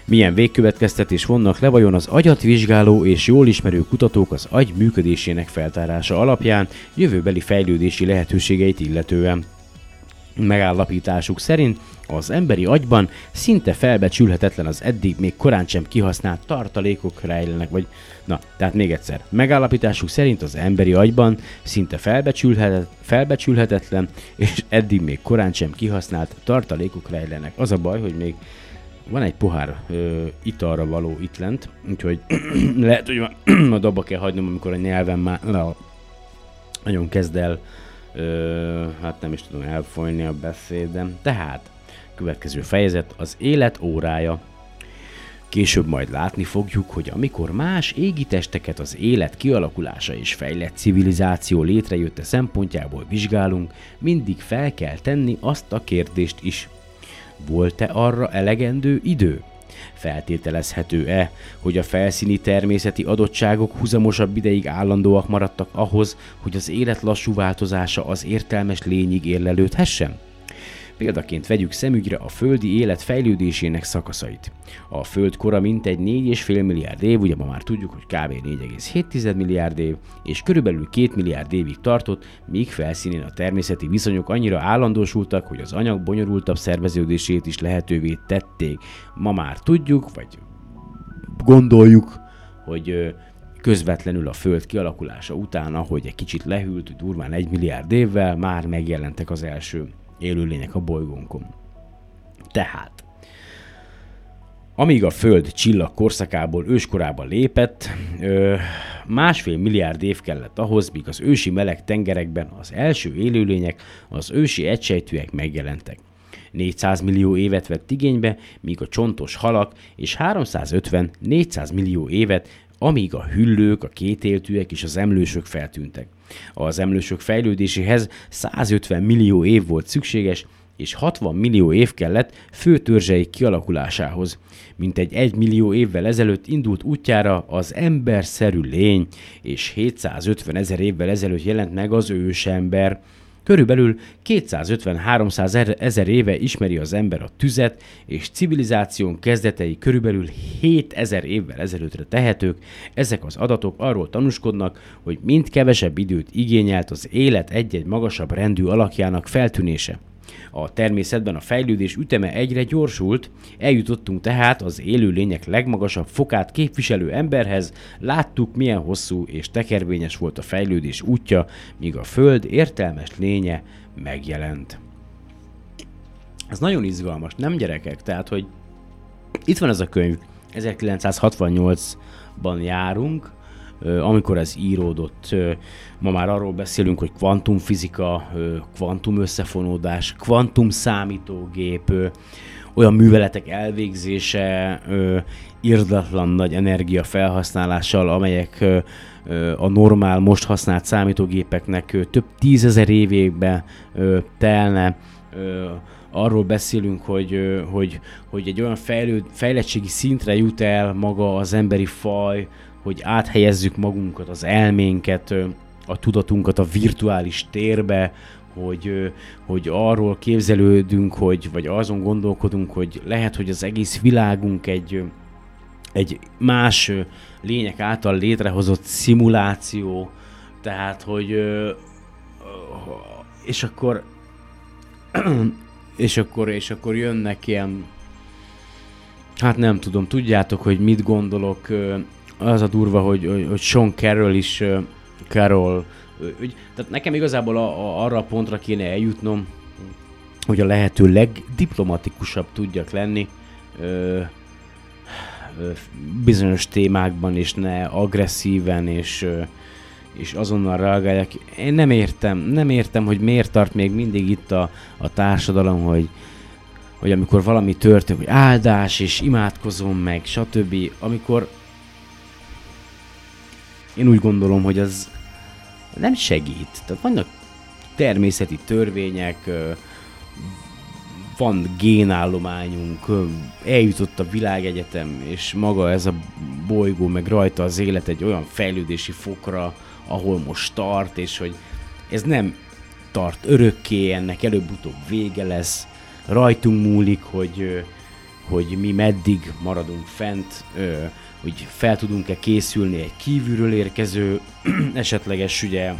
Milyen végkövetkeztetés vonnak le vajon az agyat vizsgáló és jól ismerő kutatók az agy működésének feltárása alapján, jövőbeli fejlődési lehetőségeit illetően? Megállapításuk szerint az emberi agyban szinte felbecsülhetetlen az eddig még korán sem kihasznált tartalékok rejlenek, vagy na, tehát még egyszer. Megállapításuk szerint az emberi agyban szinte felbecsülhetet, felbecsülhetetlen és eddig még korán sem kihasznált tartalékok rejlenek. Az a baj, hogy még van egy pohár ö, italra való itt lent, úgyhogy *clears throat* lehet, hogy *clears throat* ma dobba kell hagynom, amikor a nyelvem már na, nagyon kezd el, ö, hát nem is tudom elfolyni a beszédem. Tehát, következő fejezet, az élet órája. Később majd látni fogjuk, hogy amikor más égi testeket az élet kialakulása és fejlett civilizáció létrejötte szempontjából vizsgálunk, mindig fel kell tenni azt a kérdést is. Volt-e arra elegendő idő? Feltételezhető-e, hogy a felszíni természeti adottságok huzamosabb ideig állandóak maradtak ahhoz, hogy az élet lassú változása az értelmes lényig érlelődhessen? Példaként vegyük szemügyre a földi élet fejlődésének szakaszait. A föld kora mintegy 4,5 milliárd év, ugye ma már tudjuk, hogy kb. 4,7 milliárd év, és körülbelül 2 milliárd évig tartott, míg felszínén a természeti viszonyok annyira állandósultak, hogy az anyag bonyolultabb szerveződését is lehetővé tették. Ma már tudjuk, vagy gondoljuk, hogy közvetlenül a Föld kialakulása után, ahogy egy kicsit lehűlt, durván egy milliárd évvel, már megjelentek az első élőlények a bolygónkon. Tehát, amíg a Föld csillag korszakából őskorába lépett, másfél milliárd év kellett ahhoz, míg az ősi meleg tengerekben az első élőlények, az ősi egysejtűek megjelentek. 400 millió évet vett igénybe, míg a csontos halak, és 350-400 millió évet, amíg a hüllők, a kétéltűek és az emlősök feltűntek. Az emlősök fejlődéséhez 150 millió év volt szükséges, és 60 millió év kellett fő törzseik kialakulásához. Mint egy 1 millió évvel ezelőtt indult útjára az emberszerű lény, és 750 ezer évvel ezelőtt jelent meg az ősember. Körülbelül 250-300 ezer éve ismeri az ember a tüzet, és civilizáción kezdetei körülbelül 7000 évvel ezelőttre tehetők. Ezek az adatok arról tanúskodnak, hogy mind kevesebb időt igényelt az élet egy-egy magasabb rendű alakjának feltűnése. A természetben a fejlődés üteme egyre gyorsult, eljutottunk tehát az élőlények legmagasabb fokát képviselő emberhez, láttuk milyen hosszú és tekervényes volt a fejlődés útja, míg a Föld értelmes lénye megjelent. Ez nagyon izgalmas, nem gyerekek, tehát, hogy itt van ez a könyv, 1968-ban járunk, amikor ez íródott, ma már arról beszélünk, hogy kvantumfizika, kvantum összefonódás, kvantum számítógép, olyan műveletek elvégzése irdatlan nagy energia felhasználással, amelyek a normál, most használt számítógépeknek több tízezer évébe telne. Arról beszélünk, hogy, hogy, hogy egy olyan fejlőd, fejlettségi szintre jut el maga az emberi faj, hogy áthelyezzük magunkat, az elménket, a tudatunkat a virtuális térbe, hogy, hogy arról képzelődünk, hogy, vagy azon gondolkodunk, hogy lehet, hogy az egész világunk egy, egy más lények által létrehozott szimuláció, tehát, hogy és akkor *clears throat* és akkor, és akkor jönnek ilyen hát nem tudom, tudjátok, hogy mit gondolok, az a durva, hogy, hogy Sean Carroll is ö, ügy, tehát nekem igazából a, a, arra a pontra kéne eljutnom, hogy a lehető legdiplomatikusabb tudjak lenni ö, ö, bizonyos témákban, és ne agresszíven, és, ö, és azonnal reagáljak. Én nem értem, nem értem, hogy miért tart még mindig itt a, a társadalom, hogy, hogy amikor valami történik, hogy áldás, és imádkozom meg, stb. Amikor én úgy gondolom, hogy az nem segít. Tehát vannak természeti törvények, van génállományunk, eljutott a világegyetem, és maga ez a bolygó, meg rajta az élet egy olyan fejlődési fokra, ahol most tart, és hogy ez nem tart örökké, ennek előbb-utóbb vége lesz, rajtunk múlik, hogy, hogy mi meddig maradunk fent, hogy fel tudunk-e készülni egy kívülről érkező *clears throat* esetleges ugye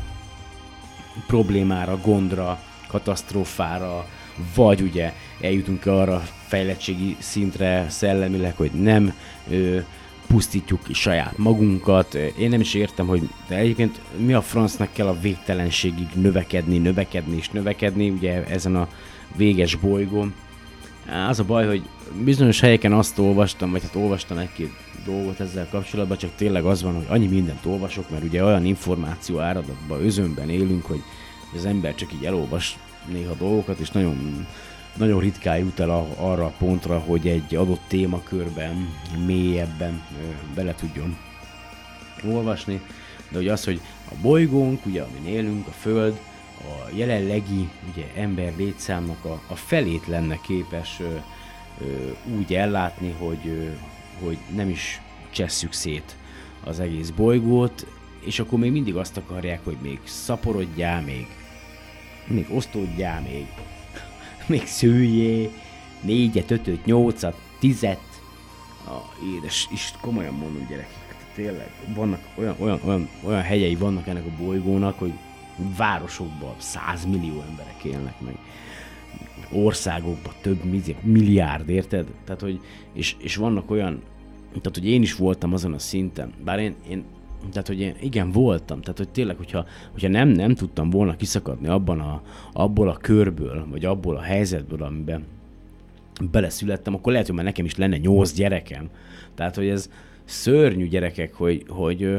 problémára, gondra, katasztrófára, vagy ugye eljutunk arra fejlettségi szintre szellemileg, hogy nem ö, pusztítjuk ki saját magunkat. Én nem is értem, hogy de egyébként mi a francnak kell a végtelenségig növekedni, növekedni és növekedni, ugye ezen a véges bolygón. Az a baj, hogy bizonyos helyeken azt olvastam, vagy hát olvastam egy-két dolgot ezzel kapcsolatban, csak tényleg az van, hogy annyi mindent olvasok, mert ugye olyan információ áradatban, özönben élünk, hogy az ember csak így elolvas néha dolgokat, és nagyon, nagyon ritkán jut el a, arra a pontra, hogy egy adott témakörben mélyebben bele tudjon olvasni, de hogy az, hogy a bolygónk, ugye amin élünk, a Föld, a jelenlegi ugye, ember létszámnak a, a felét lenne képes ö, ö, úgy ellátni, hogy, ö, hogy nem is csesszük szét az egész bolygót, és akkor még mindig azt akarják, hogy még szaporodjál, még, még osztódjál, még, *laughs* még szőjé, négyet, ötöt, nyolcat, tizet. A, édes, és komolyan mondom gyerekek, tényleg, vannak olyan, olyan, olyan, olyan hegyei vannak ennek a bolygónak, hogy városokban 100 millió emberek élnek meg országokban több milli- milliárd, érted? Tehát, hogy, és, és vannak olyan, tehát, hogy én is voltam azon a szinten, bár én, én tehát, hogy én igen, voltam, tehát, hogy tényleg, hogyha, hogyha nem, nem tudtam volna kiszakadni abban a, abból a körből, vagy abból a helyzetből, amiben beleszülettem, akkor lehet, hogy már nekem is lenne nyolc gyerekem. Tehát, hogy ez szörnyű gyerekek, hogy, hogy ö,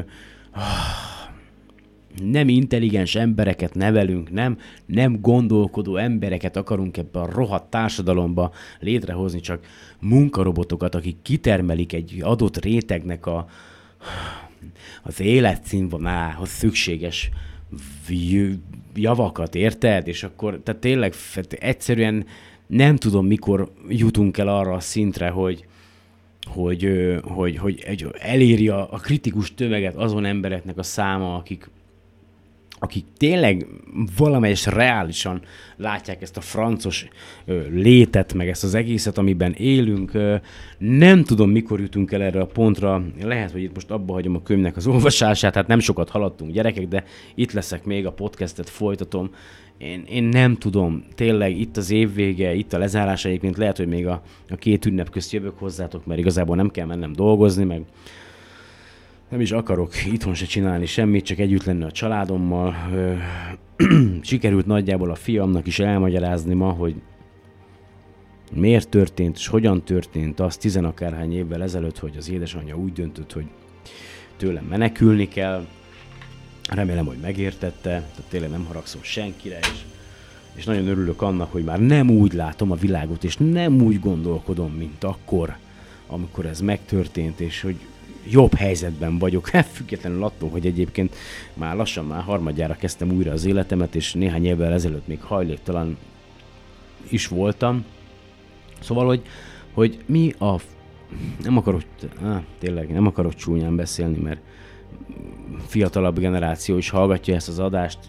nem intelligens embereket nevelünk, nem, nem gondolkodó embereket akarunk ebbe a rohadt társadalomba létrehozni, csak munkarobotokat, akik kitermelik egy adott rétegnek a, az életszínvonalához szükséges javakat, érted? És akkor, tehát tényleg egyszerűen nem tudom, mikor jutunk el arra a szintre, hogy, hogy, hogy, hogy egy, eléri a, a kritikus tömeget azon embereknek a száma, akik, akik tényleg valamelyes reálisan látják ezt a francos ö, létet, meg ezt az egészet, amiben élünk. Nem tudom, mikor jutunk el erre a pontra. Lehet, hogy itt most abba hagyom a könyvnek az *laughs* olvasását, hát nem sokat haladtunk gyerekek, de itt leszek még, a podcastet folytatom. Én, én nem tudom, tényleg itt az év vége, itt a lezárás egyébként lehet, hogy még a, a két ünnep közt jövök hozzátok, mert igazából nem kell mennem dolgozni, meg nem is akarok itthon se csinálni semmit, csak együtt lenni a családommal. *clears throat* Sikerült nagyjából a fiamnak is elmagyarázni ma, hogy miért történt, és hogyan történt az tizenakárhány évvel ezelőtt, hogy az édesanyja úgy döntött, hogy tőlem menekülni kell. Remélem, hogy megértette, tehát tényleg nem haragszom senkire, és, és nagyon örülök annak, hogy már nem úgy látom a világot, és nem úgy gondolkodom, mint akkor, amikor ez megtörtént, és hogy jobb helyzetben vagyok, *laughs* hát függetlenül attól, hogy egyébként már lassan már harmadjára kezdtem újra az életemet, és néhány évvel ezelőtt még hajléktalan is voltam. Szóval, hogy, hogy mi a... Nem akarok, á, tényleg nem akarok csúnyán beszélni, mert fiatalabb generáció is hallgatja ezt az adást,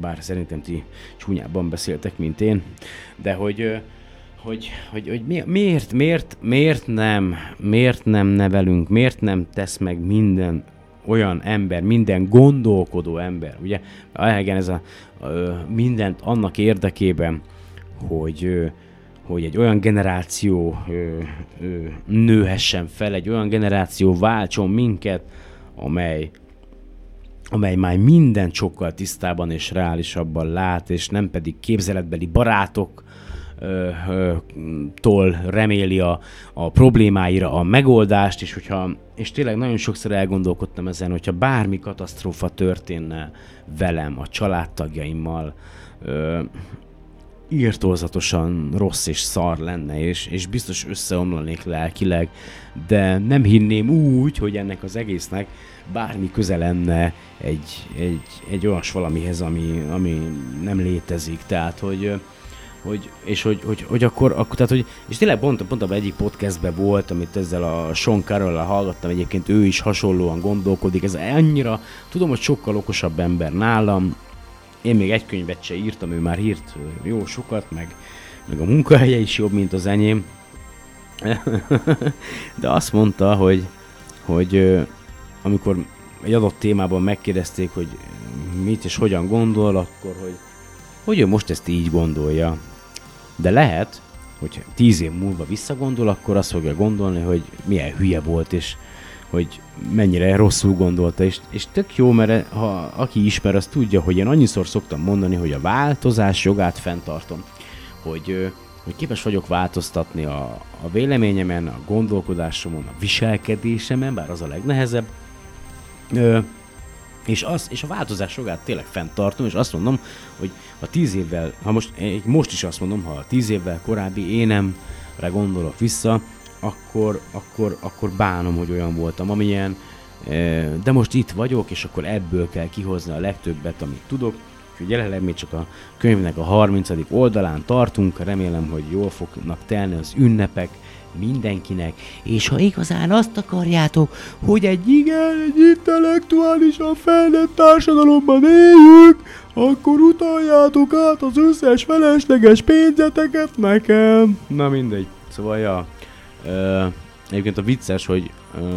bár szerintem ti csúnyában beszéltek, mint én, de hogy hogy, hogy, hogy mi, miért, miért, miért nem, miért nem nevelünk, miért nem tesz meg minden olyan ember, minden gondolkodó ember, ugye, igen, ez a, a, mindent annak érdekében, hogy, hogy egy olyan generáció nőhessen fel, egy olyan generáció váltson minket, amely, amely már minden sokkal tisztában és reálisabban lát, és nem pedig képzeletbeli barátok, tól reméli a, a problémáira a megoldást, és hogyha, és tényleg nagyon sokszor elgondolkodtam ezen, hogyha bármi katasztrófa történne velem, a családtagjaimmal, ö, írtózatosan rossz és szar lenne, és, és biztos összeomlanék lelkileg, de nem hinném úgy, hogy ennek az egésznek bármi köze lenne egy, egy, egy olyas valamihez, ami, ami nem létezik. Tehát, hogy hogy, és hogy, hogy, hogy akkor, akkor, tehát, hogy, és tényleg pont, pont abban egyik podcastben volt, amit ezzel a Sean carroll hallgattam, egyébként ő is hasonlóan gondolkodik, ez annyira, tudom, hogy sokkal okosabb ember nálam, én még egy könyvet se írtam, ő már írt jó sokat, meg, meg a munkahelye is jobb, mint az enyém. *laughs* De azt mondta, hogy, hogy amikor egy adott témában megkérdezték, hogy mit és hogyan gondol, akkor hogy, hogy ő most ezt így gondolja. De lehet, hogy tíz év múlva visszagondol, akkor azt fogja gondolni, hogy milyen hülye volt, és hogy mennyire rosszul gondolta, és, és tök jó, mert ha aki ismer, az tudja, hogy én annyiszor szoktam mondani, hogy a változás jogát fenntartom, hogy, hogy képes vagyok változtatni a, a véleményemen, a gondolkodásomon, a viselkedésemen, bár az a legnehezebb, és, az, és a változás jogát tényleg fenntartom, és azt mondom, hogy ha tíz évvel, ha most, most is azt mondom, ha a tíz évvel korábbi énemre gondolok vissza, akkor, akkor, akkor bánom, hogy olyan voltam, amilyen, de most itt vagyok, és akkor ebből kell kihozni a legtöbbet, amit tudok, úgyhogy jelenleg még csak a könyvnek a 30. oldalán tartunk, remélem, hogy jól fognak telni az ünnepek, mindenkinek, és ha igazán azt akarjátok, hogy egy igen, egy intellektuálisan fejlett társadalomban éljük, akkor utaljátok át az összes felesleges pénzeteket nekem. Na mindegy. Szóval, ja, ö, egyébként a vicces, hogy ö,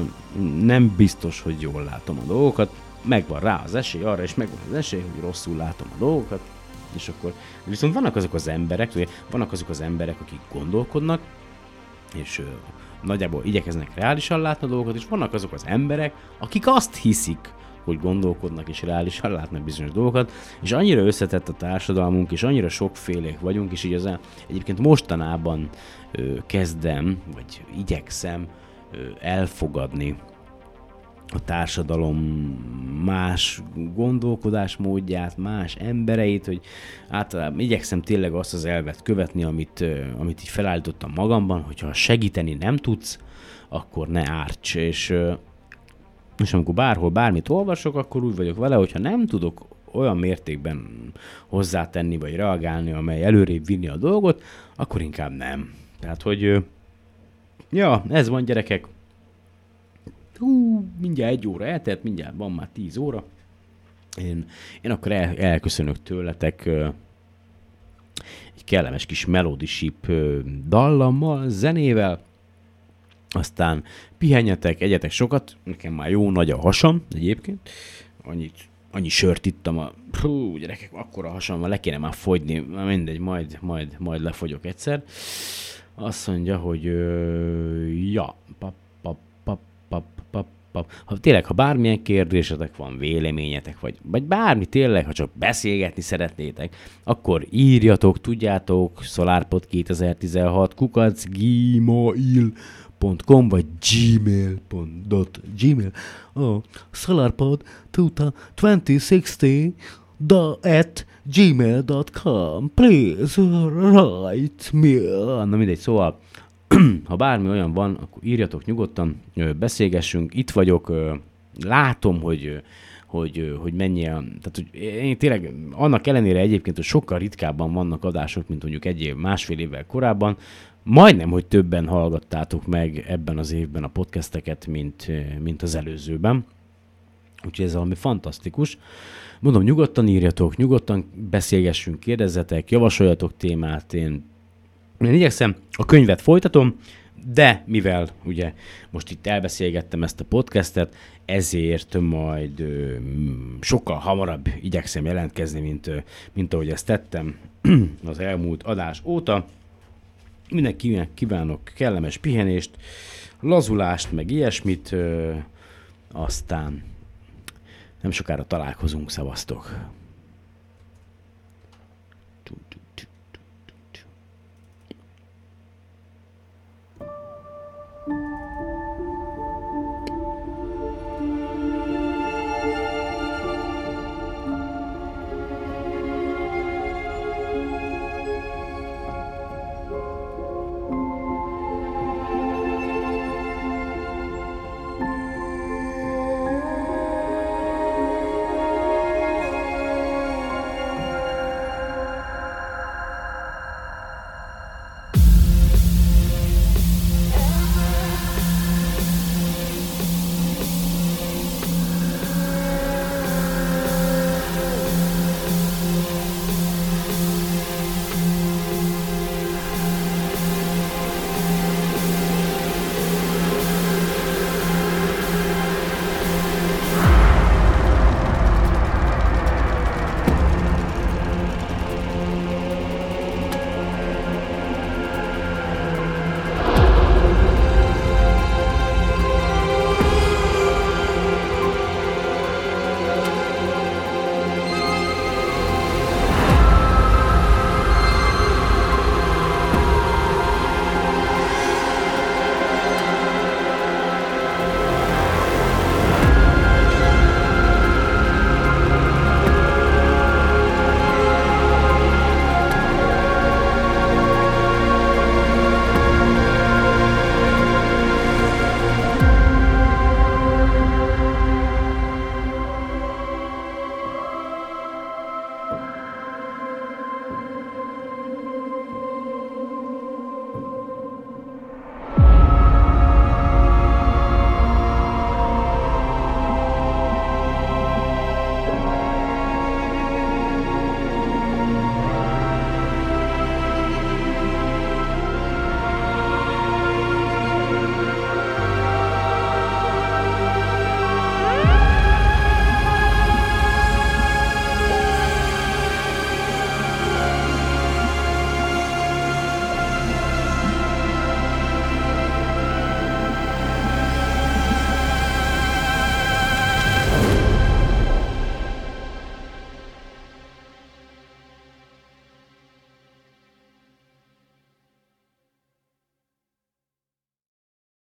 nem biztos, hogy jól látom a dolgokat, megvan rá az esély arra, és megvan az esély, hogy rosszul látom a dolgokat, és akkor viszont vannak azok az emberek, vannak azok az emberek, akik gondolkodnak, és nagyjából igyekeznek reálisan látni a dolgokat, és vannak azok az emberek, akik azt hiszik, hogy gondolkodnak és reálisan látnak bizonyos dolgokat, és annyira összetett a társadalmunk, és annyira sokfélék vagyunk, és így az egyébként mostanában kezdem, vagy igyekszem elfogadni a társadalom más gondolkodásmódját, más embereit, hogy általában igyekszem tényleg azt az elvet követni, amit, amit így felállítottam magamban, hogyha segíteni nem tudsz, akkor ne árts, és, és amikor bárhol bármit olvasok, akkor úgy vagyok vele, hogyha nem tudok olyan mértékben hozzátenni vagy reagálni, amely előrébb vinni a dolgot, akkor inkább nem. Tehát, hogy ja, ez van gyerekek, hú, mindjárt egy óra eltelt, mindjárt van már tíz óra. Én, én akkor el, elköszönök tőletek egy kellemes kis Melody Ship dallammal, zenével, aztán pihenjetek, egyetek sokat, nekem már jó nagy a hasam egyébként, annyit, annyi sört ittam, a, hú, gyerekek, akkor a hasam van, le kéne már fogyni, mindegy, majd, majd, majd lefogyok egyszer. Azt mondja, hogy ö, ja, pap, pap, Ha tényleg, ha bármilyen kérdésetek van, véleményetek, vagy, vagy bármi tényleg, ha csak beszélgetni szeretnétek, akkor írjatok, tudjátok, SolarPod 2016 kukac gmail.com vagy gmail.gmail oh, SolarPod 2060 the at gmail.com please write me. Na mindegy, szóval *clears throat* ha bármi olyan van, akkor írjatok nyugodtan, beszélgessünk, itt vagyok, látom, hogy hogy, hogy mennyi a... Tehát, hogy én tényleg annak ellenére egyébként, hogy sokkal ritkábban vannak adások, mint mondjuk egy év, másfél évvel korábban, majdnem, hogy többen hallgattátok meg ebben az évben a podcasteket, mint, mint az előzőben. Úgyhogy ez valami fantasztikus. Mondom, nyugodtan írjatok, nyugodtan beszélgessünk, kérdezzetek, javasoljatok témát, én én igyekszem, a könyvet folytatom, de mivel ugye most itt elbeszélgettem ezt a podcastet, ezért majd ö, sokkal hamarabb igyekszem jelentkezni, mint, ö, mint ahogy ezt tettem *clears throat* az elmúlt adás óta. Mindenkinek kívánok kellemes pihenést, lazulást, meg ilyesmit, ö, aztán nem sokára találkozunk, szavaztok!